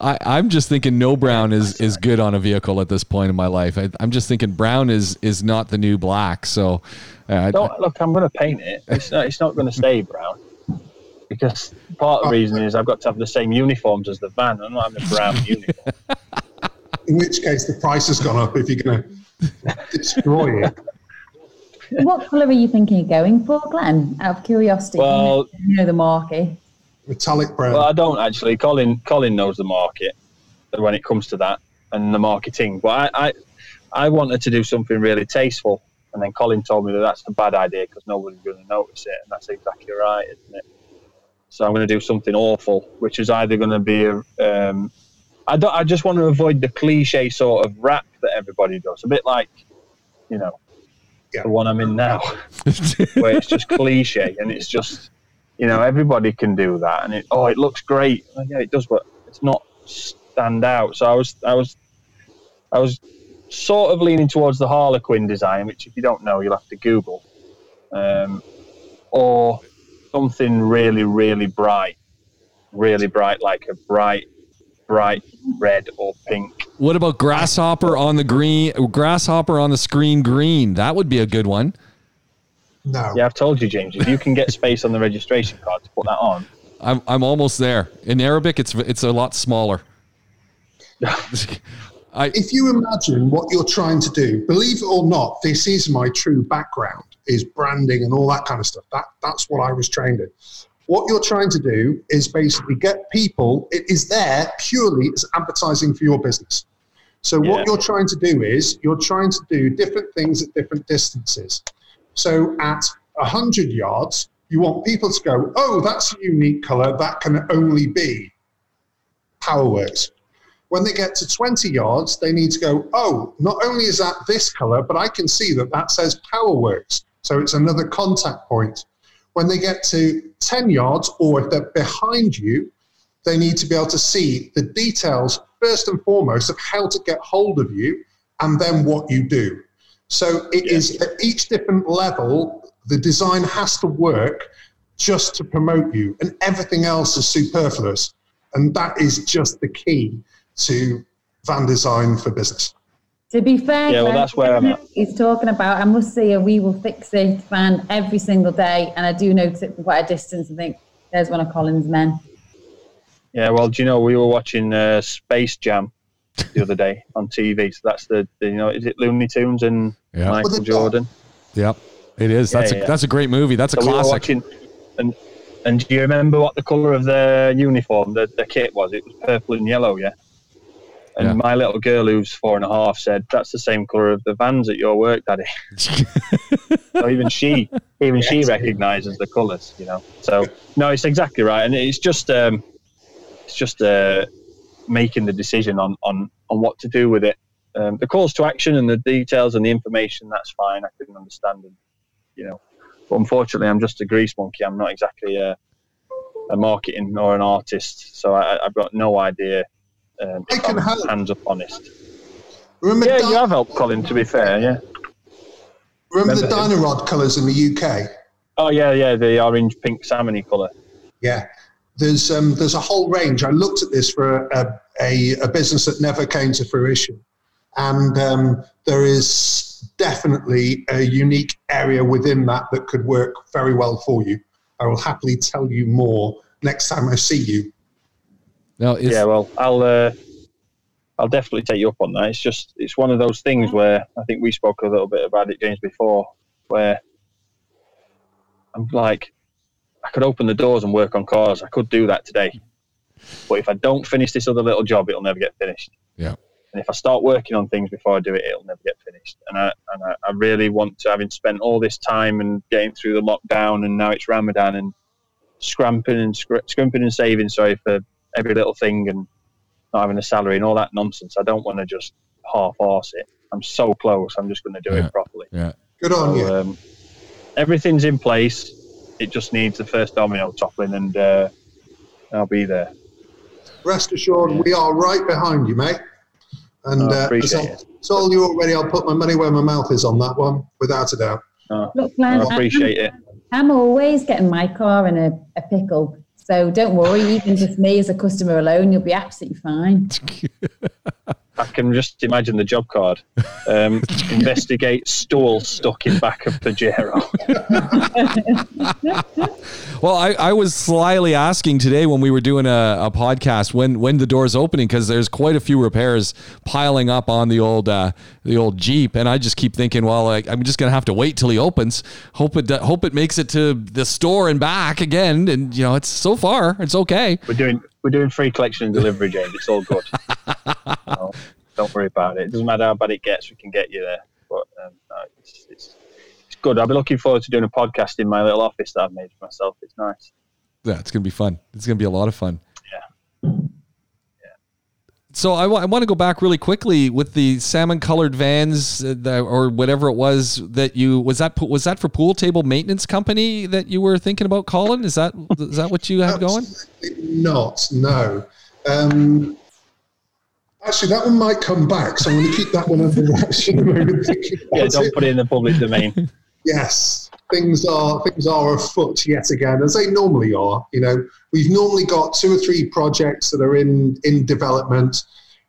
I, I'm just thinking no brown is, is good on a vehicle at this point in my life. I, I'm just thinking brown is is not the new black. So, uh, Don't look. I'm going to paint it. It's not. It's not going to stay brown because part of the reason is I've got to have the same uniforms as the van. I'm not having a brown uniform. In which case, the price has gone up if you're going to destroy it. what colour are you thinking of going for, Glenn? Out of curiosity, Well- you know the market. Metallic brown. Well, I don't actually. Colin Colin knows the market when it comes to that and the marketing. But I I, I wanted to do something really tasteful, and then Colin told me that that's a bad idea because nobody's going to notice it, and that's exactly right, isn't it? So I'm going to do something awful, which is either going to be a. Um, I don't. I just want to avoid the cliche sort of rap that everybody does. A bit like, you know, Yeah. the one I'm in now, where it's just cliche and it's just you know everybody can do that and it oh it looks great Well, yeah it does but it's not stand out so i was i was i was sort of leaning towards the harlequin design which if you don't know you'll have to google um, or something really really bright really bright like a bright bright red or pink what about grasshopper on the green? Grasshopper on the screen green. That would be a good one. No. yeah i've told you james if you can get space on the registration card to put that on I'm I'm almost there. In Arabic, it's it's a lot smaller. I If you imagine what you're trying to do, believe it or not, this is my true background, is branding and all that kind of stuff. That that's what I was trained in. What you're trying to do is basically get people, it is there purely as advertising for your business. So Yeah. what you're trying to do is you're trying to do different things at different distances. So at 100 yards, you want people to go, oh, that's a unique color. That can only be Powerworks. When they get to 20 yards, they need to go, oh, not only is that this color, but I can see that that says Powerworks. So it's another contact point. When they get to 10 yards, or if they're behind you, they need to be able to see the details, first and foremost, of how to get hold of you and then what you do. So it is at each different level, the design has to work just to promote you, and everything else is superfluous. And that is just the key to van design for business. To be fair, Yeah, well, that's where I'm at. He's talking about, I must see a we will fix it van every single day. And I do notice it from quite a distance and think, there's one of Colin's men. Yeah, well, do you know we were watching uh, Space Jam the other day on TV? So that's the, the you know is it Looney Tunes and Yeah. Michael With the Jordan? Yep, it is. That's Yeah, a yeah. that's a great movie. That's a So we classic. watching, and and do you remember what the colour of their uniform, the, the kit was? It was purple and yellow, yeah. And Yeah. my little girl, who's four and a half, said that's the same colour of the vans at your work, Daddy. so even she, even she recognises the colours, you know. So no, it's exactly right, and it's just, um, it's just uh, making the decision on on on what to do with it. Um, the calls to action and the details and the information, that's fine. I can understand, and you know. But unfortunately, I'm just a grease monkey. I'm not exactly a, a marketing or an artist, so I, I've got no idea. Um, I can help. hands up honest. Remember, Yeah, Di- you have helped, Colin. To be fair, yeah. remember the remember him. Dyno-Rod colours in the UK? Oh yeah, yeah, the orange, pink, salmony colour. Yeah. There's um, there's a whole range. I looked at this for a, a, a business that never came to fruition, and um, there is definitely a unique area within that that could work very well for you. I will happily tell you more next time I see you. No, it's, yeah, well, I'll uh, I'll definitely take you up on that. It's just it's one of those things where I think we spoke a little bit about it, James, before, where I'm like, I could open the doors and work on cars. I could do that today, but if I don't finish this other little job, it'll never get finished. Yeah. And if I start working on things before I do it, it'll never get finished. And I and I, I really want to, having spent all this time and getting through the lockdown, and now it's Ramadan and scramping and scr- scrimping and saving, sorry for every little thing and not having a salary and all that nonsense. I don't want to just half arse it. I'm so close. I'm just going to do Yeah. it properly. yeah. Good on you. Um, everything's in place. It just needs the first domino toppling, and uh, I'll be there. Rest assured, we are right behind you, mate. And Oh, uh, appreciate as I told you already, I'll put my money where my mouth is on that one, without a doubt. Look, Glenn, I appreciate it. I'm always getting my car in a, a pickle. So don't worry, even just me as a customer alone, you'll be absolutely fine. I can just imagine the job card. Um, investigate stool stuck in back of Pajero. Well, I, I was slyly asking today when we were doing a, a podcast when when the door's opening because there's quite a few repairs piling up on the old uh, the old Jeep, and I just keep thinking, well, like, I'm just gonna have to wait till he opens. Hope it hope it makes it to the store and back again, and you know, it's so far it's okay. We're doing we're doing free collection and delivery, James. It's all good. So, don't worry about it. It doesn't matter how bad it gets. We can get you there. But um, no, it's, it's it's good. I'll be looking forward to doing a podcast in my little office that I've made for myself. It's nice. Yeah, it's gonna be fun. It's gonna be a lot of fun. Yeah. So I want to go back really quickly with the salmon-colored vans, uh, the, or whatever it was that you was that was that for pool table maintenance company that you were thinking about, Colin? Is that is that what you had going? Not, no. Um, actually, that one might come back, so I'm going to keep that one under wraps for the moment. thinking Yeah, don't it. put it in the public domain. Yes, things are things are afoot yet again, as they normally are. You know, we've normally got two or three projects that are in in development.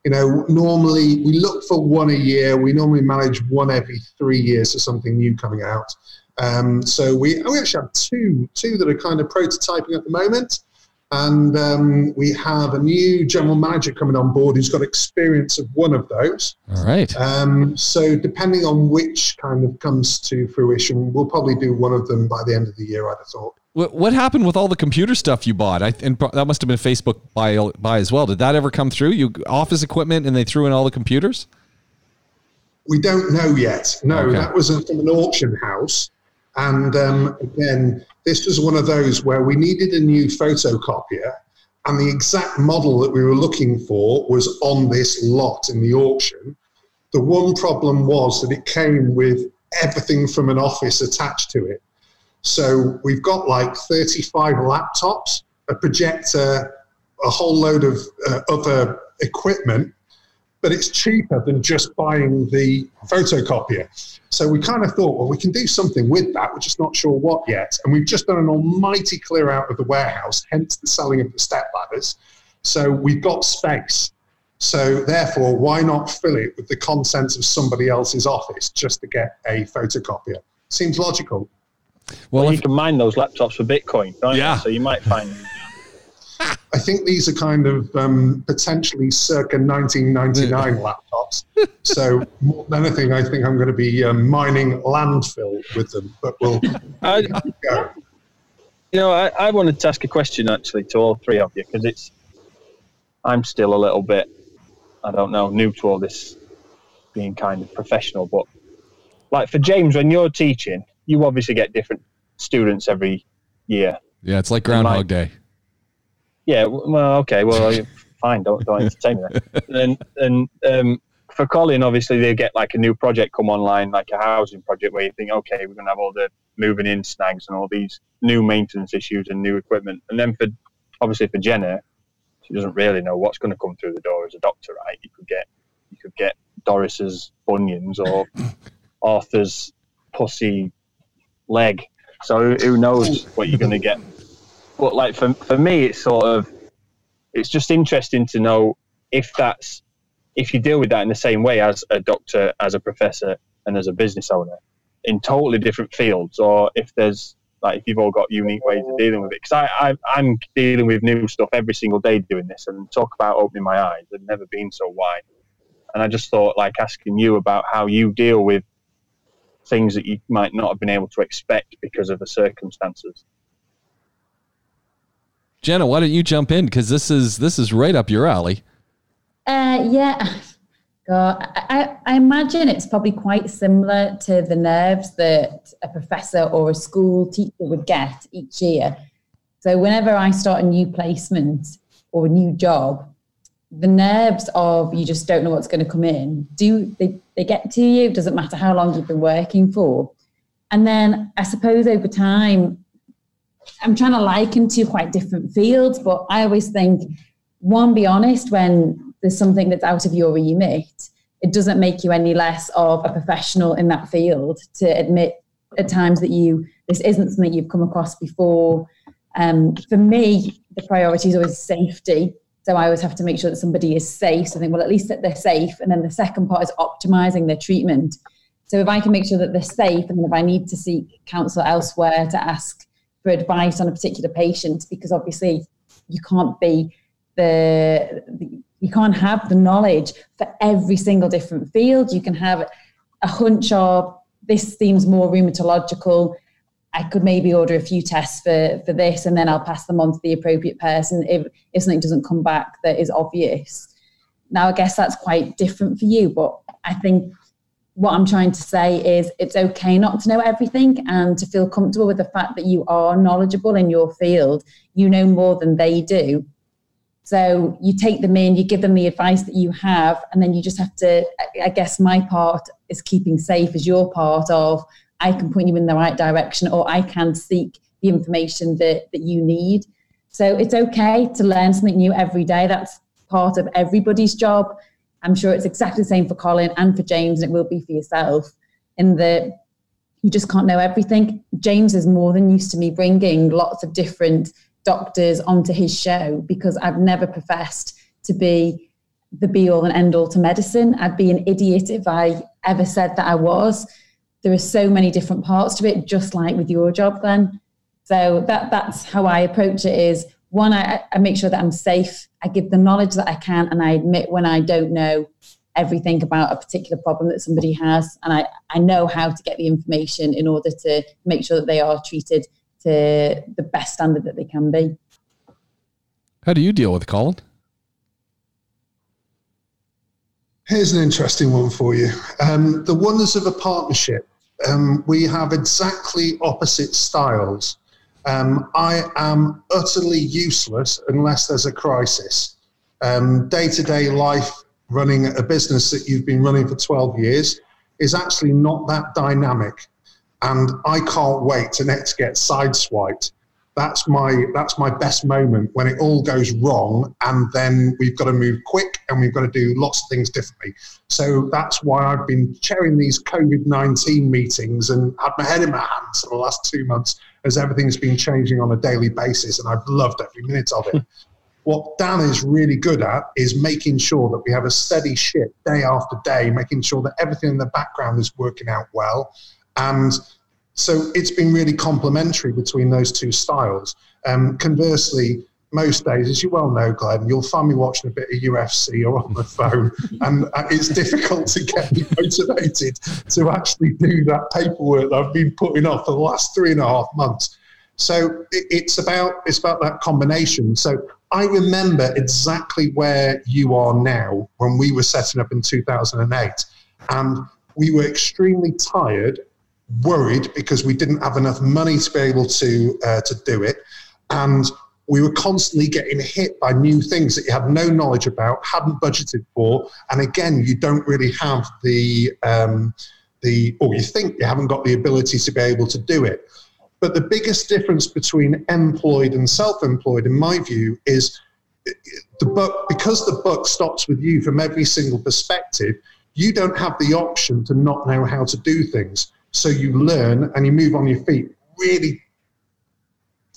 You know, normally we look for one a year. We normally manage one every three years for something new coming out. Um, so we we actually have two two that are kind of prototyping at the moment. And um, we have a new general manager coming on board who's got experience of one of those. All right. Um, so depending on which kind of comes to fruition, we'll probably do one of them by the end of the year. I'd have thought. What, happened with all the computer stuff you bought? I and that must have been Facebook buy buy as well. Did that ever come through? You office equipment and they threw in all the computers? We don't know yet. No, Okay. that was from an auction house, and um, again, this was one of those where we needed a new photocopier, and the exact model that we were looking for was on this lot in the auction. The one problem was that it came with everything from an office attached to it. So we've got like 35 laptops, a projector, a whole load of uh, other equipment, but it's cheaper than just buying the photocopier. So we kind of thought, well, we can do something with that. We're just not sure what yet. And we've just done an almighty clear out of the warehouse, hence the selling of the step ladders. So we've got space. So therefore, why not fill it with the contents of somebody else's office just to get a photocopier? Seems logical. Well, Well, if, you can mine those laptops for Bitcoin, can't Yeah. you? So you might find I think these are kind of um, potentially circa 1999 laptops. So more than anything, I think I'm going to be um, mining landfill with them. But we'll I, go. you know, I, I wanted to ask a question actually to all three of you because it's I'm still a little bit I don't know new to all this being kind of professional, but like for James, when you're teaching, you obviously get different students every year. Yeah, it's like Groundhog Day. Yeah, well, okay, well, fine, don't don't entertain me. Then, and um, for Colin, obviously they get like a new project come online, like a housing project, where you think, okay, we're gonna have all the moving in snags and all these new maintenance issues and new equipment. And then for obviously for Jenna, she doesn't really know what's going to come through the door as a doctor, right? You could get you could get Doris's bunions or Arthur's pussy leg. So who- who knows what you're going to get? But like for for me, it's sort of it's just interesting to know if that's if you deal with that in the same way as a doctor, as a professor, and as a business owner in totally different fields, or if there's like if you've all got unique ways of dealing with it. Because I, I I'm dealing with new stuff every single day doing this, and talk about opening my eyes. I've never been so wide, and I just thought like asking you about how you deal with things that you might not have been able to expect because of the circumstances. Jenna, why don't you jump in? Because this is this is right up your alley. Uh, yeah. God, I, I imagine it's probably quite similar to the nerves that a professor or a school teacher would get each year. So whenever I start a new placement or a new job, the nerves of you just don't know what's going to come in, do they, they get to you? Doesn't matter how long you've been working for. And then I suppose over time, I'm trying to liken to quite different fields, but I always think one, be honest when there's something that's out of your remit. It doesn't make you any less of a professional in that field to admit at times that you this isn't something you've come across before. Um, for me, the priority is always safety. So I always have to make sure that somebody is safe. So I think, well, at least that they're safe. And then the second part is optimizing their treatment. So if I can make sure that they're safe, and if I need to seek counsel elsewhere to ask for advice on a particular patient, because obviously you can't be the, the you can't have the knowledge for every single different field. You can have a hunch of this seems more rheumatological. I could maybe order a few tests for, for this and then I'll pass them on to the appropriate person if, if something doesn't come back that is obvious. Now, I guess that's quite different for you, but I think what I'm trying to say is it's okay not to know everything and to feel comfortable with the fact that you are knowledgeable in your field. You know more than they do. So you take them in, you give them the advice that you have, and then you just have to. I guess my part is keeping safe as your part of. I can point you in the right direction, or I can seek the information that that you need. So it's okay to learn something new every day. That's part of everybody's job. I'm sure it's exactly the same for Colin and for James, and it will be for yourself. In that you just can't know everything. James is more than used to me bringing lots of different doctors onto his show because I've never professed to be the be all and end all to medicine. I'd be an idiot if I ever said that I was. There are so many different parts to it, just like with your job, Glenn. So that that's how I approach it is one, I, I make sure that I'm safe. I give the knowledge that I can and I admit when I don't know everything about a particular problem that somebody has. And I, I know how to get the information in order to make sure that they are treated to the best standard that they can be. How do you deal with it, Colin? Here's an interesting one for you. Um, the wonders of a partnership. Um, we have exactly opposite styles. Um, I am utterly useless unless there's a crisis. Day to day life, running a business that you've been running for 12 years, is actually not that dynamic. And I can't wait to next get sideswiped. That's my that's my best moment when it all goes wrong, and then we've got to move quick and we've got to do lots of things differently. So that's why I've been chairing these COVID nineteen meetings and had my head in my hands for the last two months as everything's been changing on a daily basis, and I've loved every minute of it. what Dan is really good at is making sure that we have a steady ship day after day, making sure that everything in the background is working out well. And so it's been really complementary between those two styles. Um, conversely, most days, as you well know, Glenn, you'll find me watching a bit of UFC or on the phone, and it's difficult to get me motivated to actually do that paperwork that I've been putting off for the last three and a half months. So it's about it's about that combination. So I remember exactly where you are now when we were setting up in 2008, and we were extremely tired, worried because we didn't have enough money to be able to uh, to do it, and we were constantly getting hit by new things that you had no knowledge about, hadn't budgeted for, and again, you don't really have the um, the or you think you haven't got the ability to be able to do it. But the biggest difference between employed and self-employed, in my view, is the book because the book stops with you from every single perspective. You don't have the option to not know how to do things. So you learn and you move on your feet really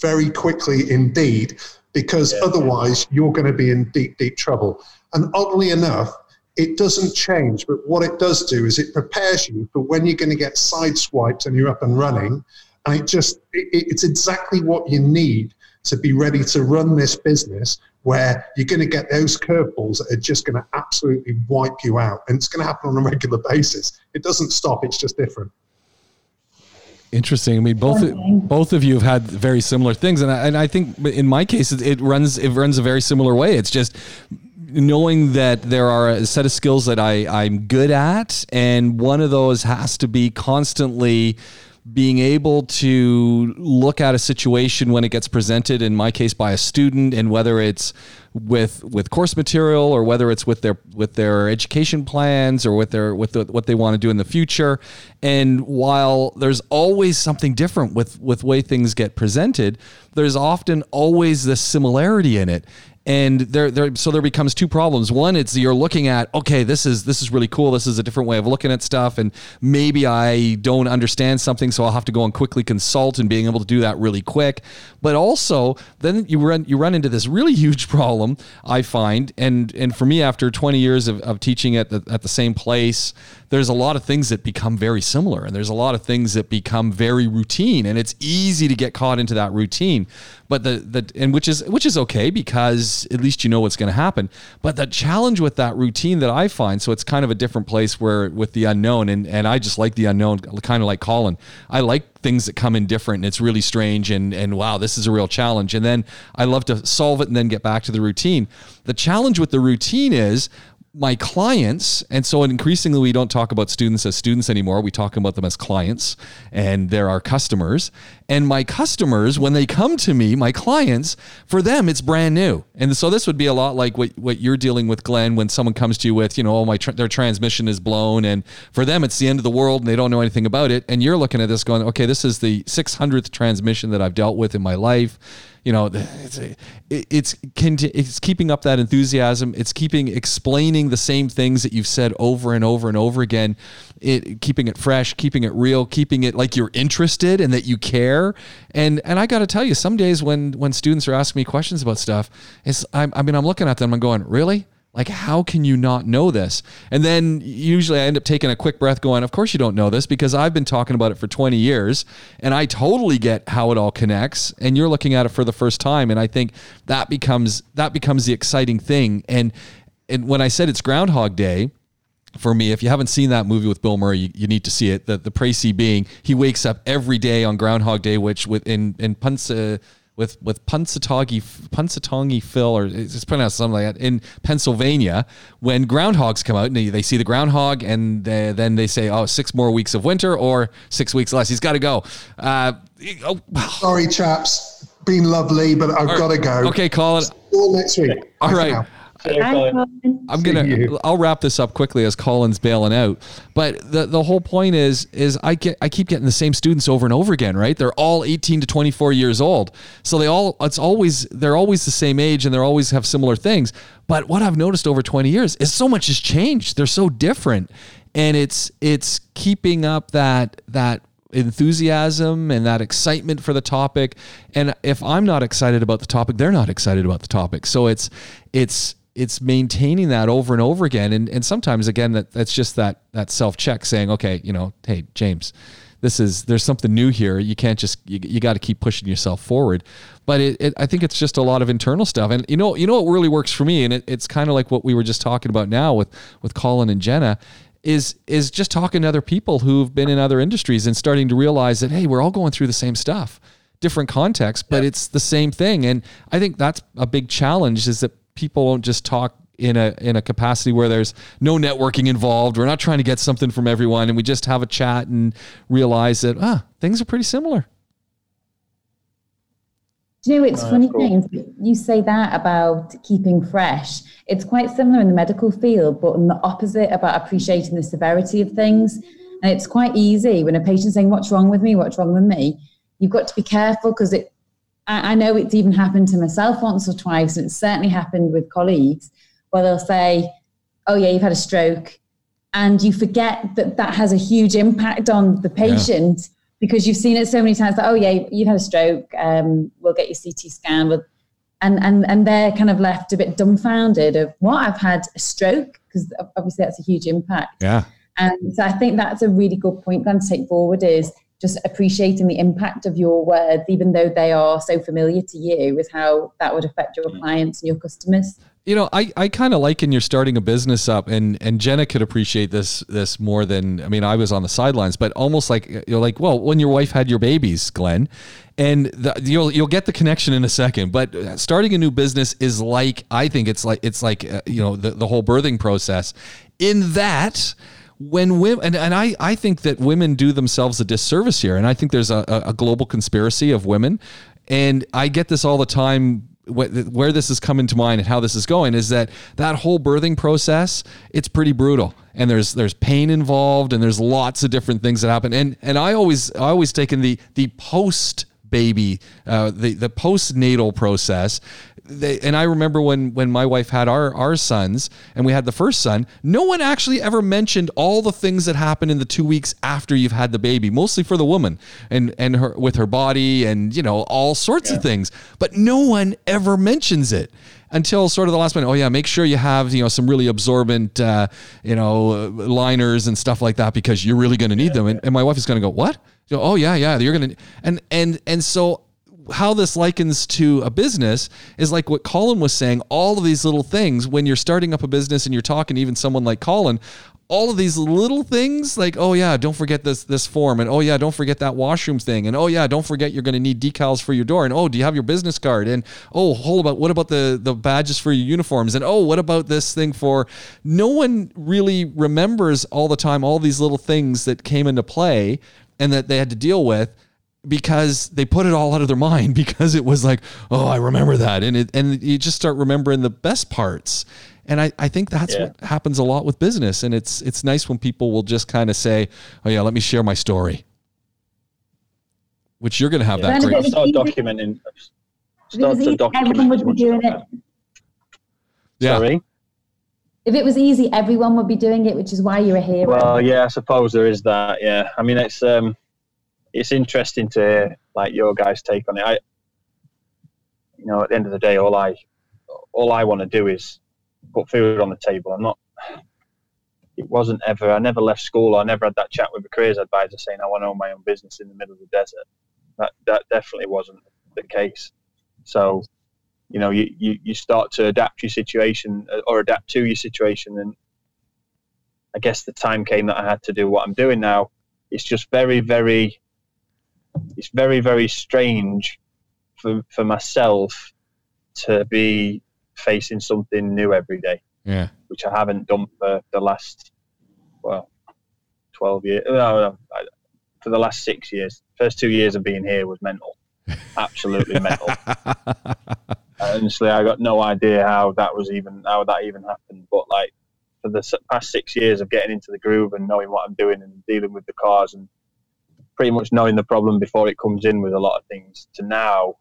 very quickly indeed, because yeah. otherwise you're going to be in deep, deep trouble. And oddly enough, it doesn't change, but what it does do is it prepares you for when you're going to get sideswiped and you're up and running. And it just, it, it's exactly what you need to be ready to run this business where you're going to get those curveballs that are just going to absolutely wipe you out. And it's going to happen on a regular basis. It doesn't stop, it's just different. Interesting. I mean, both both of you have had very similar things, and I, and I think in my case, it, it runs it runs a very similar way. It's just knowing that there are a set of skills that I I'm good at, and one of those has to be constantly being able to look at a situation when it gets presented in my case by a student and whether it's with with course material or whether it's with their with their education plans or with their with the, what they want to do in the future. And while there's always something different with with way things get presented there's often always this similarity in it and there there so there becomes two problems. One it's you're looking at okay this is this is really cool. This is a different way of looking at stuff. And maybe i don't understand something so i'll have to go and quickly consult and being able to do that really quick. But also then you run you run into this really huge problem i find. And and for me after 20 years of, of teaching at the, at the same place there's a lot of things that become very similar and there's a lot of things that become very routine and it's easy to get caught into that routine but the the and which is which is okay because at least you know what's going to happen. But the challenge with that routine that I find, so it's kind of a different place where with the unknown, and and I just like the unknown, kind of like Colin. I like things that come in different and it's really strange and and wow this is a real challenge and then i love to solve it and then get back to the routine the challenge with the routine is my clients, and so increasingly we don't talk about students as students anymore. We talk about them as clients, and they're our customers. And my customers, when they come to me, my clients, for them it's brand new. And so this would be a lot like what, what you're dealing with, Glenn, when someone comes to you with, you know, oh my their transmission is blown, and for them it's the end of the world, and they don't know anything about it. And you're looking at this going, okay, this is the 600th transmission that I've dealt with in my life you know, it's it's it's keeping up that enthusiasm. It's keeping explaining the same things that you've said over and over and over again. It keeping it fresh, keeping it real, keeping it like you're interested and that you care. And and I got to tell you, some days when when students are asking me questions about stuff, it's I, I mean I'm looking at them, I'm going, really? Like, how can you not know this? And then usually I end up taking a quick breath, going, Of course you don't know this because I've been talking about it for 20 years and I totally get how it all connects. And you're looking at it for the first time. And I think that becomes that becomes the exciting thing. And and when I said it's Groundhog Day, for me, if you haven't seen that movie with Bill Murray, you, you need to see it. The the précis being he wakes up every day on Groundhog Day, which with in in Punsa with with Punxsutawney Punxsutawney Phil or it's pronounced something like that in Pennsylvania when groundhogs come out and they, they see the groundhog and they, then they say oh six more weeks of winter or six weeks less he's got to go. Uh, oh. Sorry, chaps, been lovely, but I've got to go. Okay, call it. next week. All right. I'm gonna. I'll wrap this up quickly as Colin's bailing out. But the the whole point is is I get I keep getting the same students over and over again. Right? They're all 18 to 24 years old, so they all it's always they're always the same age and they always have similar things. But what I've noticed over 20 years is so much has changed. They're so different, and it's it's keeping up that that enthusiasm and that excitement for the topic and if i'm not excited about the topic they're not excited about the topic so it's it's it's maintaining that over and over again and and sometimes again that that's just that that self check saying okay you know hey James this is there's something new here. You can't just you, you got to keep pushing yourself forward. But it, it, I think it's just a lot of internal stuff. And you know, you know what really works for me, and it, it's kind of like what we were just talking about now with with Colin and Jenna, is is just talking to other people who've been in other industries and starting to realize that hey, we're all going through the same stuff, different contexts, but it's the same thing. And I think that's a big challenge is that people won't just talk in a in a capacity where there's no networking involved. We're not trying to get something from everyone, and we just have a chat and realize that ah, things are pretty similar. Do you know it's oh, funny cool. things you say that about keeping fresh. It's quite similar in the medical field, but in the opposite about appreciating the severity of things. And it's quite easy when a patient's saying, "What's wrong with me? What's wrong with me?" You've got to be careful because it. I, know it's even happened to myself once or twice, and it's certainly happened with colleagues where they'll say, "Oh yeah, you've had a stroke," and you forget that that has a huge impact on the patient yeah. because you've seen it so many times. That oh yeah, you've had a stroke. Um, we'll get your CT scan. We'll, and and and they're kind of left a bit dumbfounded of what I've had a stroke because obviously that's a huge impact. Yeah. And so I think that's a really good point, Glenn, to take forward is just appreciating the impact of your words, even though they are so familiar to you, with how that would affect your mm. clients and your customers you know, I, I kind of like in you're starting a business up, and and Jenna could appreciate this this more than I mean I was on the sidelines, but almost like uh, you're like well when your wife had your babies, Glenn, and the, you'll you'll get the connection in a second. But uh, starting a new business is like I think it's like it's like uh, you know the the whole birthing process, in that when women and, and I, I think that women do themselves a disservice here and i think there's a, a global conspiracy of women. And i get this all the time where this is coming to mind and how this is going is that that whole birthing process it's pretty brutal. And there's there's pain involved and there's lots of different things that happen. And and I always I always taken the the post baby uh, the the postnatal process. They, and I remember when when my wife had our our sons and we had the first son, no one actually ever mentioned all the things that happen in the two weeks after you've had the baby, mostly for the woman and and her with her body and you know all sorts yeah. of things, but no one ever mentions it until sort of the last minute. Oh yeah, make sure you have you know some really absorbent uh, you know liners and stuff like that because you're really going to need yeah, them. And, and, my wife is going to go, what? oh yeah, yeah, you're going to and and and so how this likens to a business is like what Colin was saying. All of these little things, when you're starting up a business and you're talking to even someone like Colin, all of these little things like oh yeah don't forget this this form and oh yeah don't forget that washroom thing and oh yeah don't forget you're going to need decals for your door and oh do you have your business card and oh hold about what about the the badges for your uniforms and oh what about this thing for no one really remembers all the time all these little things that came into play and that they had to deal with because they put it all out of their mind because it was like, oh, I remember that. And it, and you just start remembering the best parts. And I, I think that's yeah. what happens a lot with business. And it's it's nice when people will just kind of say, Oh yeah, let me share my story. Which you're gonna have yeah. that great start documenting start to document would be doing it. Yeah. Sorry. If it was easy, everyone would be doing it, which is why you're a hero. Well, yeah, I suppose there is that. Yeah, I mean, it's um, it's interesting to hear, like your guys' take on it. I, you know, at the end of the day, all I all I want to do is put food on the table. I'm not. It wasn't ever. I never left school. I never had that chat with a careers advisor saying I want to own my own business in the middle of the desert. That that definitely wasn't the case. So, you know, you, you, you start to adapt your situation uh, or adapt to your situation, and I guess the time came that I had to do what I'm doing now. It's just very, very it's very very strange for for myself to be facing something new every day. Yeah, which I haven't done for the last well twelve years. No, for the last six years. First two years of being here was mental, absolutely mental. Honestly, I got no idea how that was even how that even happened. But like for the past six years of getting into the groove and knowing what I'm doing and dealing with the cars and pretty much knowing the problem before it comes in with a lot of things to now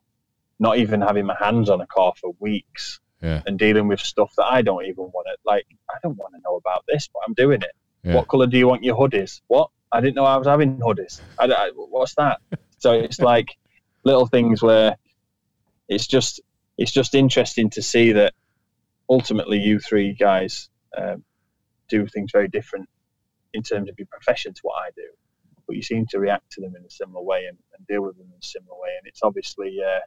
not even having my hands on a car for weeks yeah. and dealing with stuff that I don't even want to like. I don't want to know about this, but I'm doing it. Yeah. What color do you want your hoodies? What? I didn't know I was having hoodies. I, I, what's that? so it's like little things where it's just it's just interesting to see that ultimately you three guys um, do things very different in terms of your profession to what I do but you seem to react to them in a similar way and, and deal with them in a similar way. And it's obviously uh,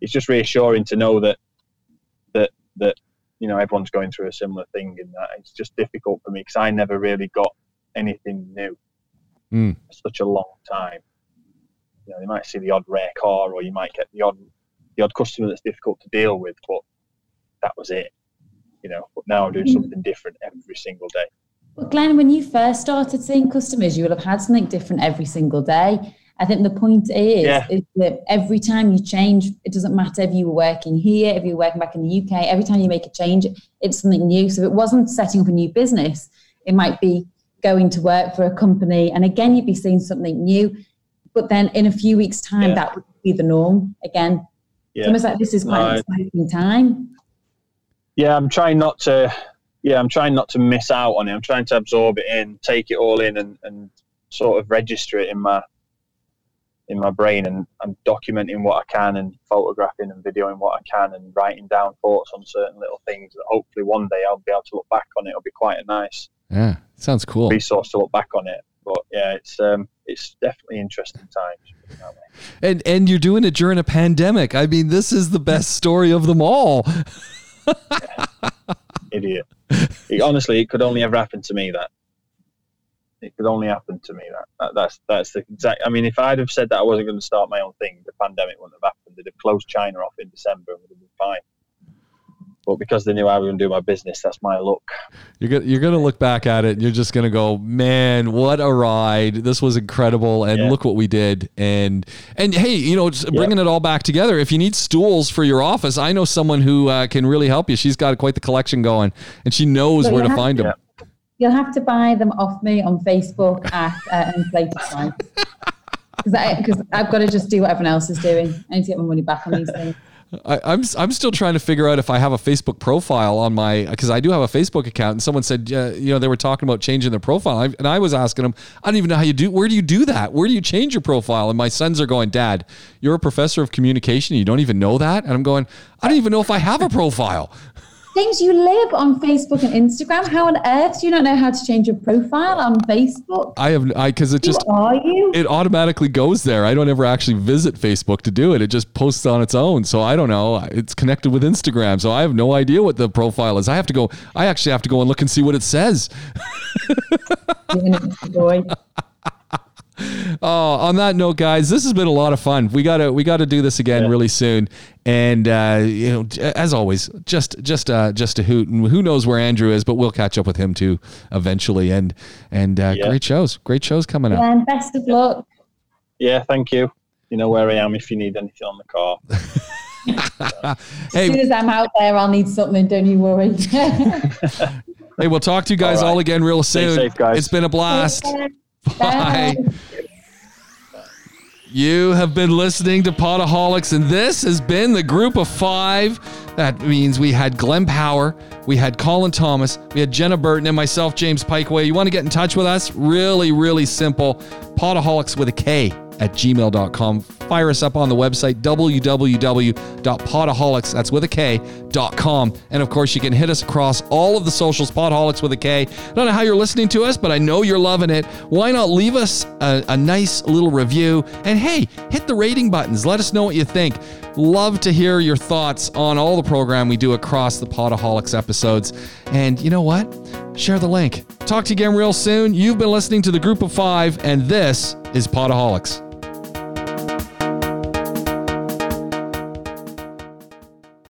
it's just reassuring to know that that that you know everyone's going through a similar thing, and that it's just difficult for me because I never really got anything new Mm. for such a long time. You know, you might see the odd rare car, or you might get the odd the odd customer that's difficult to deal with, but that was it. You know, but now I'm doing something different every single day. But Glenn, when you first started seeing customers, you will have had something different every single day. I think the point is, Yeah. is that every time you change, it doesn't matter if you were working here, if you were working back in the UK, every time you make a change, it's something new. So if it wasn't setting up a new business. It might be going to work for a company. And again, you'd be seeing something new. But then in a few weeks' time, Yeah. that would be the norm again. It's Yeah. almost like this is quite an exciting time. yeah, I'm trying not to. Yeah, I'm trying not to miss out on it. I'm trying to absorb it in, take it all in, and, and sort of register it in my in my brain. And I'm documenting what I can, and photographing and videoing what I can, and writing down thoughts on certain little things that hopefully one day I'll be able to look back on it. It'll be quite a nice Yeah, sounds cool. resource to look back on it. But yeah, it's um, it's definitely interesting times. put it that way. And and you're doing it during a pandemic. I mean, this is the best story of them all. Idiot. It, honestly, it could only ever happen to me. That it could only happen to me. That, that that's that's the exact. I mean, if I'd have said that I wasn't going to start my own thing, the pandemic wouldn't have happened. They'd have closed China off in December and would have been fine. But because they knew I was going to do my business, that's my luck. You're gonna you're gonna look back at it and you're just gonna go, man, what a ride! This was incredible, and Yeah. look what we did. And and hey, you know, just bringing it all back together. If you need stools for your office, I know someone who uh, can really help you. She's got quite the collection going, and she knows But where you to find them. You'll have to buy them off me on Facebook at uh, Inflated Price. Because I've got to just do what everyone else is doing. I need to get my money back on these things. I, I'm I'm still trying to figure out if I have a Facebook profile on my because I do have a Facebook account and someone said uh, you know they were talking about changing their profile I, and I was asking them I don't even know how you do where do you do that where do you change your profile and my sons are going Dad you're a professor of communication you don't even know that and I'm going I don't even know if I have a profile James, you live on Facebook and Instagram. How on earth do you not know how to change your profile on Facebook? I have I because it just Who are you? it automatically goes there I don't ever actually visit Facebook to do it it just posts on its own so I don't know it's connected with Instagram so I have no idea what the profile is I have to go I actually have to go and look and see what it says. You're an Insta boy. Oh, on that note, guys, this has been a lot of fun. We gotta we gotta do this again really soon. And uh, you know, as always, just just uh, just a hoot. And who knows where Andrew is, but we'll catch up with him too eventually. And and uh, Yeah. great shows, great shows coming up. Glenn, best of luck. Yeah, thank you. You know where I am if you need anything on the car. As soon as I'm out there, I'll need something. Don't you worry. hey, we'll talk to you guys All all, right. again real soon. safe, guys. It's been a blast. Bye. Bye. You have been listening to Potaholics, and this has been the group of five. That means we had Glenn Power, we had Colin Thomas, we had Jenna Burton, and myself, James Pikeway. You want to get in touch with us? Really, really simple. Potaholics with a K at gmail.com. Fire us up on the website, www.potaholics, that's with a K, dot com. And of course, you can hit us across all of the socials, Potaholics with a K. I don't know how you're listening to us, but I know you're loving it. Why not leave us a, a nice little review? And hey, hit the rating buttons. Let us know what you think. Love to hear your thoughts on all the program we do across the Potaholics episodes. And you know what? Share the link. Talk to you again real soon. You've been listening to the group of five, and this is Potaholics.